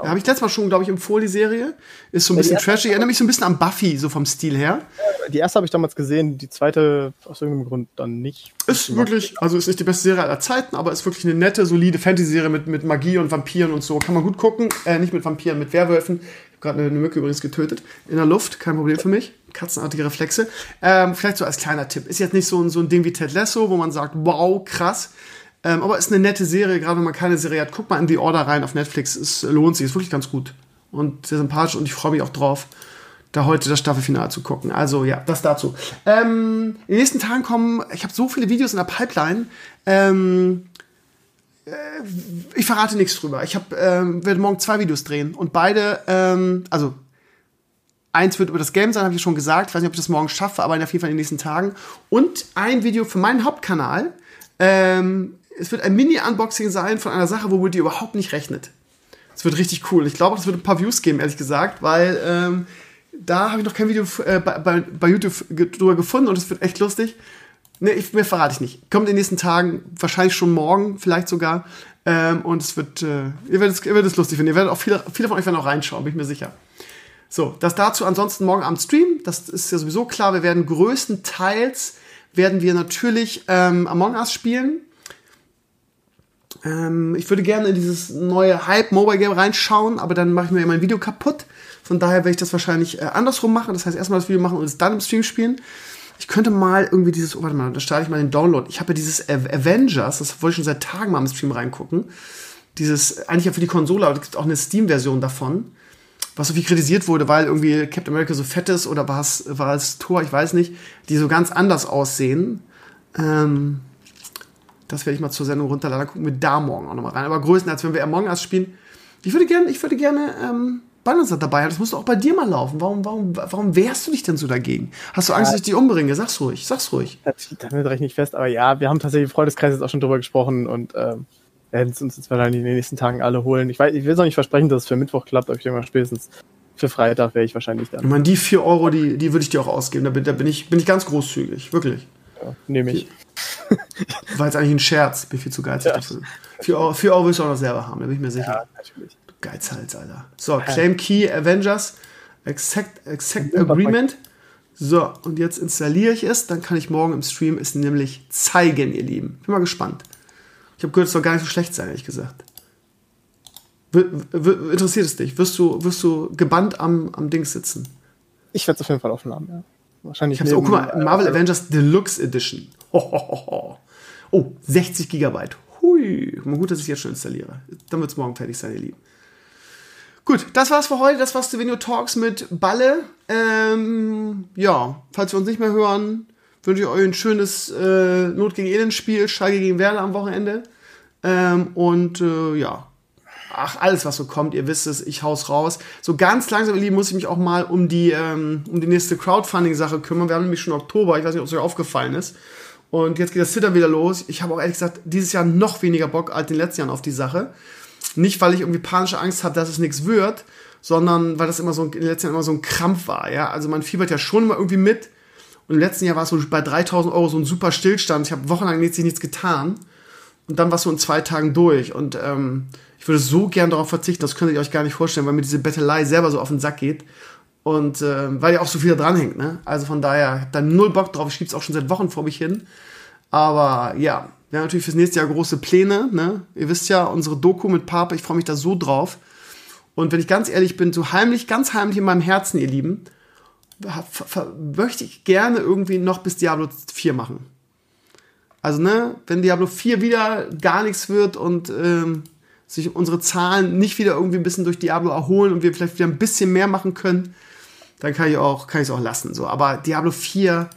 Habe ich letztes Mal schon, glaube ich, empfohlen, die Serie. Ist so ein bisschen trashy. Erinnert mich so ein bisschen an Buffy, so vom Stil her. Die erste habe ich damals gesehen, die zweite aus irgendeinem Grund dann nicht. Ist wirklich, also ist nicht die beste Serie aller Zeiten, aber ist wirklich eine nette, solide Fantasy-Serie mit, mit Magie und Vampiren und so. Kann man gut gucken. Äh, nicht mit Vampiren, mit Werwölfen. Ich habe gerade eine, eine Mücke übrigens getötet. In der Luft, kein Problem für mich. Katzenartige Reflexe. Ähm, vielleicht so als kleiner Tipp. Ist jetzt nicht so, so ein Ding wie Ted Lasso, wo man sagt, wow, krass ähm, aber ist eine nette Serie, gerade wenn man keine Serie hat. Guckt mal in The Order rein auf Netflix. Es lohnt sich, ist wirklich ganz gut. Und sehr sympathisch und ich freue mich auch drauf, da heute das Staffelfinale zu gucken. Also ja, das dazu. Ähm, in den nächsten Tagen kommen, ich habe so viele Videos in der Pipeline. Ähm, äh, ich verrate nichts drüber. Ich ähm, werde morgen zwei Videos drehen und beide, ähm, also eins wird über das Game sein, habe ich schon gesagt. Ich weiß nicht, ob ich das morgen schaffe, aber auf jeden Fall in den nächsten Tagen. Und ein Video für meinen Hauptkanal. Ähm, es wird ein Mini-Unboxing sein von einer Sache, womit ihr überhaupt nicht rechnet. Es wird richtig cool. Ich glaube, es wird ein paar Views geben, ehrlich gesagt, weil ähm, da habe ich noch kein Video äh, bei, bei, bei, YouTube drüber gefunden und es wird echt lustig. Ne, mehr verrate ich nicht. Kommt in den nächsten Tagen, wahrscheinlich schon morgen, vielleicht sogar. Ähm, und es wird, äh, ihr, werdet es, ihr werdet es lustig finden. Ihr werdet auch viele, viele von euch werden auch reinschauen, bin ich mir sicher. So, das dazu ansonsten morgen am Stream. Das ist ja sowieso klar. Wir werden größtenteils werden wir natürlich ähm, Among Us spielen. Ähm, ich würde gerne in dieses neue Hype-Mobile-Game reinschauen, aber dann mache ich mir mein Video kaputt. Von daher werde ich das wahrscheinlich äh, andersrum machen. Das heißt, erstmal das Video machen und es dann im Stream spielen. Ich könnte mal irgendwie dieses, oh, warte mal, da starte ich mal den Download. Ich habe ja dieses Avengers, das wollte ich schon seit Tagen mal im Stream reingucken. Dieses, eigentlich ja für die Konsole, aber es gibt auch eine Steam-Version davon, was so viel kritisiert wurde, weil irgendwie Captain America so fett ist oder war es, war es Tor, ich weiß nicht, die so ganz anders aussehen. Ähm, das werde ich mal zur Sendung runterladen. Gucken wir da morgen auch nochmal rein. Aber größtenteils, wenn wir Among Us spielen, ich würde gerne, ich würde gerne ähm, Balance dabei haben. Das muss auch bei dir mal laufen. Warum, warum, warum wehrst du dich denn so dagegen? Hast du Angst, ja. dass ich dich umbringe? Sag's ruhig, sag's ruhig. Damit rechne ich fest, aber ja, wir haben tatsächlich im Freundeskreis jetzt auch schon drüber gesprochen und ähm, werden es uns jetzt wahrscheinlich in den nächsten Tagen alle holen. Ich, weiß, ich will es auch nicht versprechen, dass es für Mittwoch klappt, aber ich denke mal spätestens für Freitag wäre ich wahrscheinlich da. Ich meine, die 4 Euro, die, die würde ich dir auch ausgeben. Da bin, da bin, ich, bin ich ganz großzügig, wirklich. Ja, nehme ich. [LAUGHS] War jetzt eigentlich ein Scherz, bin viel zu geizig ja. dafür. 4 Euro, 4 Euro willst du auch noch selber haben, da bin ich mir sicher. Ja, natürlich. Du Geizhals, Alter. So, Claim Key Avengers, Accept, Accept Agreement. So, und jetzt installiere ich es, dann kann ich morgen im Stream es nämlich zeigen, ihr Lieben. Bin mal gespannt. Ich habe gehört, es soll gar nicht so schlecht sein, ehrlich gesagt. Interessiert es dich? Wirst du, wirst du gebannt am, am Ding sitzen? Ich werde es auf jeden Fall offen haben, ja. Wahrscheinlich. Ich hab's, oh, guck mal, Marvel Avengers Deluxe Edition. [LAUGHS] Oh, 60 Gigabyte. Hui. Mal gut, dass ich jetzt schon installiere. Dann wird es morgen fertig sein, ihr Lieben. Gut, das war's für heute. Das war's zu Venue Talks mit Balle. Ähm, ja, falls wir uns nicht mehr hören, wünsche ich euch ein schönes äh, Not gegen Elend-Spiel, Schalke gegen Werder am Wochenende. Ähm, und äh, ja, ach, alles, was so kommt, ihr wisst es, ich hau's raus. So ganz langsam, ihr Lieben, muss ich mich auch mal um die, ähm, um die nächste Crowdfunding-Sache kümmern. Wir haben nämlich schon Oktober, ich weiß nicht, ob es euch aufgefallen ist. Und jetzt geht das Zittern wieder los. Ich habe auch ehrlich gesagt dieses Jahr noch weniger Bock als in den letzten Jahren auf die Sache. Nicht, weil ich irgendwie panische Angst habe, dass es nichts wird, sondern weil das immer so in den letzten Jahren immer so ein Krampf war. Ja, also man fiebert ja schon immer irgendwie mit. Und im letzten Jahr war es so bei 3000 Euro so ein super Stillstand. Ich habe wochenlang nichts getan. Und dann war es so in zwei Tagen durch. Und ähm, ich würde so gern darauf verzichten, das könnt ihr euch gar nicht vorstellen, weil mir diese Bettelei selber so auf den Sack geht. Und äh, weil ja auch so viel dranhängt, ne? Also von daher, ich hab da null Bock drauf. Ich schieb's auch schon seit Wochen vor mich hin. Aber ja, wir haben natürlich fürs nächste Jahr große Pläne, ne? Ihr wisst ja, unsere Doku mit Papa, ich freue mich da so drauf. Und wenn ich ganz ehrlich bin, so heimlich, ganz heimlich in meinem Herzen, ihr Lieben, möchte ich gerne irgendwie noch bis Diablo 4 machen. Also, ne, wenn Diablo 4 wieder gar nichts wird und ähm, sich unsere Zahlen nicht wieder irgendwie ein bisschen durch Diablo erholen und wir vielleicht wieder ein bisschen mehr machen können, dann kann ich auch, kann ich es auch lassen. So. Aber Diablo 4,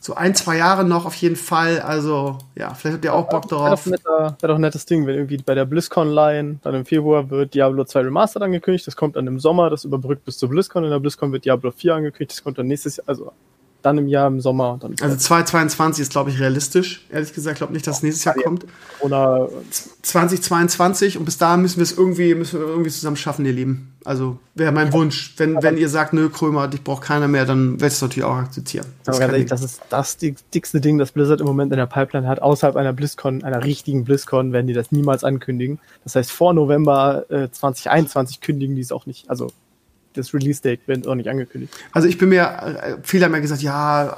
so ein, zwei Jahre noch auf jeden Fall. Also, ja, vielleicht habt ihr auch Bock darauf. Wäre doch, wär doch ein nettes Ding, wenn irgendwie bei der BlizzCon-Line dann im Februar wird Diablo 2 Remastered angekündigt, das kommt dann im Sommer, das überbrückt bis zur BlizzCon, in der BlizzCon wird Diablo 4 angekündigt, das kommt dann nächstes Jahr, also dann im Jahr im Sommer. Dann also 2022 ist, glaube ich, realistisch. Ehrlich gesagt, ich glaube nicht, dass es nächstes Jahr kommt. Oder 2022 und bis dahin müssen wir es irgendwie, müssen wir irgendwie zusammen schaffen, ihr Lieben. Also wäre mein ja. Wunsch. Wenn, wenn ihr sagt, nö, Krömer, dich braucht keiner mehr, dann werde ich es natürlich auch akzeptieren. Das, Aber ehrlich, das ist das dickste Ding, das Blizzard im Moment in der Pipeline hat. Außerhalb einer BlizzCon, einer richtigen BlizzCon, werden die das niemals ankündigen. Das heißt, vor November äh, 2021 kündigen die es auch nicht. Also das Release-Date wird auch nicht angekündigt. Also ich bin mir, äh, viele haben ja gesagt, ja,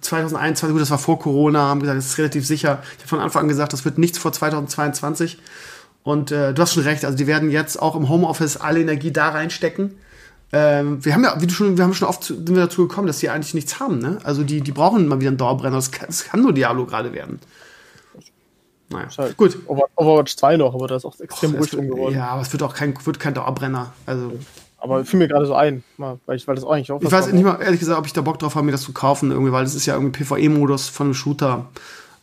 2021, gut, das war vor Corona, haben gesagt, das ist relativ sicher. Ich habe von Anfang an gesagt, das wird nichts vor 2022. Und äh, du hast schon recht, also die werden jetzt auch im Homeoffice alle Energie da reinstecken. Ähm, wir haben ja, wie du schon, wir haben schon oft zu, sind wir dazu gekommen, dass die eigentlich nichts haben, ne? Also die, die brauchen mal wieder einen Dauerbrenner. Das kann, das kann nur Diablo gerade werden. Naja, halt gut. Overwatch 2 noch, aber da ist auch extrem ruhig geworden. Ja, aber es wird auch kein, wird kein Dauerbrenner. Also aber fiel mir gerade so ein, weil ich weil das auch nicht auch Ich weiß nicht mal ehrlich gesagt, ob ich da Bock drauf habe, mir das zu kaufen, irgendwie, weil das ist ja irgendwie PvE-Modus von einem Shooter.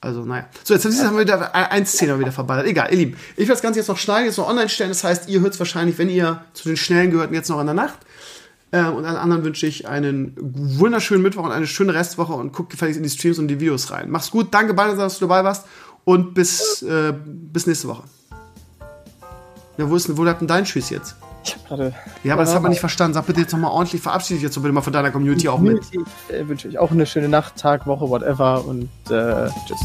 Also, naja. So, jetzt haben wir wieder ein Szene wieder verballert. Egal, ihr Lieben. Ich werde das Ganze jetzt noch schneiden, jetzt noch online stellen. Das heißt, ihr hört es wahrscheinlich, wenn ihr zu den Schnellen gehört, jetzt noch in der Nacht. Äh, und allen anderen wünsche ich einen wunderschönen Mittwoch und eine schöne Restwoche und guckt gefälligst in die Streams und die Videos rein. Mach's gut, danke beide, dass du dabei warst und bis, äh, bis nächste Woche. Ja, wo, ist, wo bleibt denn dein Tschüss jetzt? Ich habe gerade. Ja, aber das hat man nicht verstanden. Sag bitte jetzt nochmal ordentlich, verabschiede dich jetzt so bitte mal von deiner Community auch mit. Ich äh, wünsche euch auch eine schöne Nacht, Tag, Woche, whatever und äh, tschüss.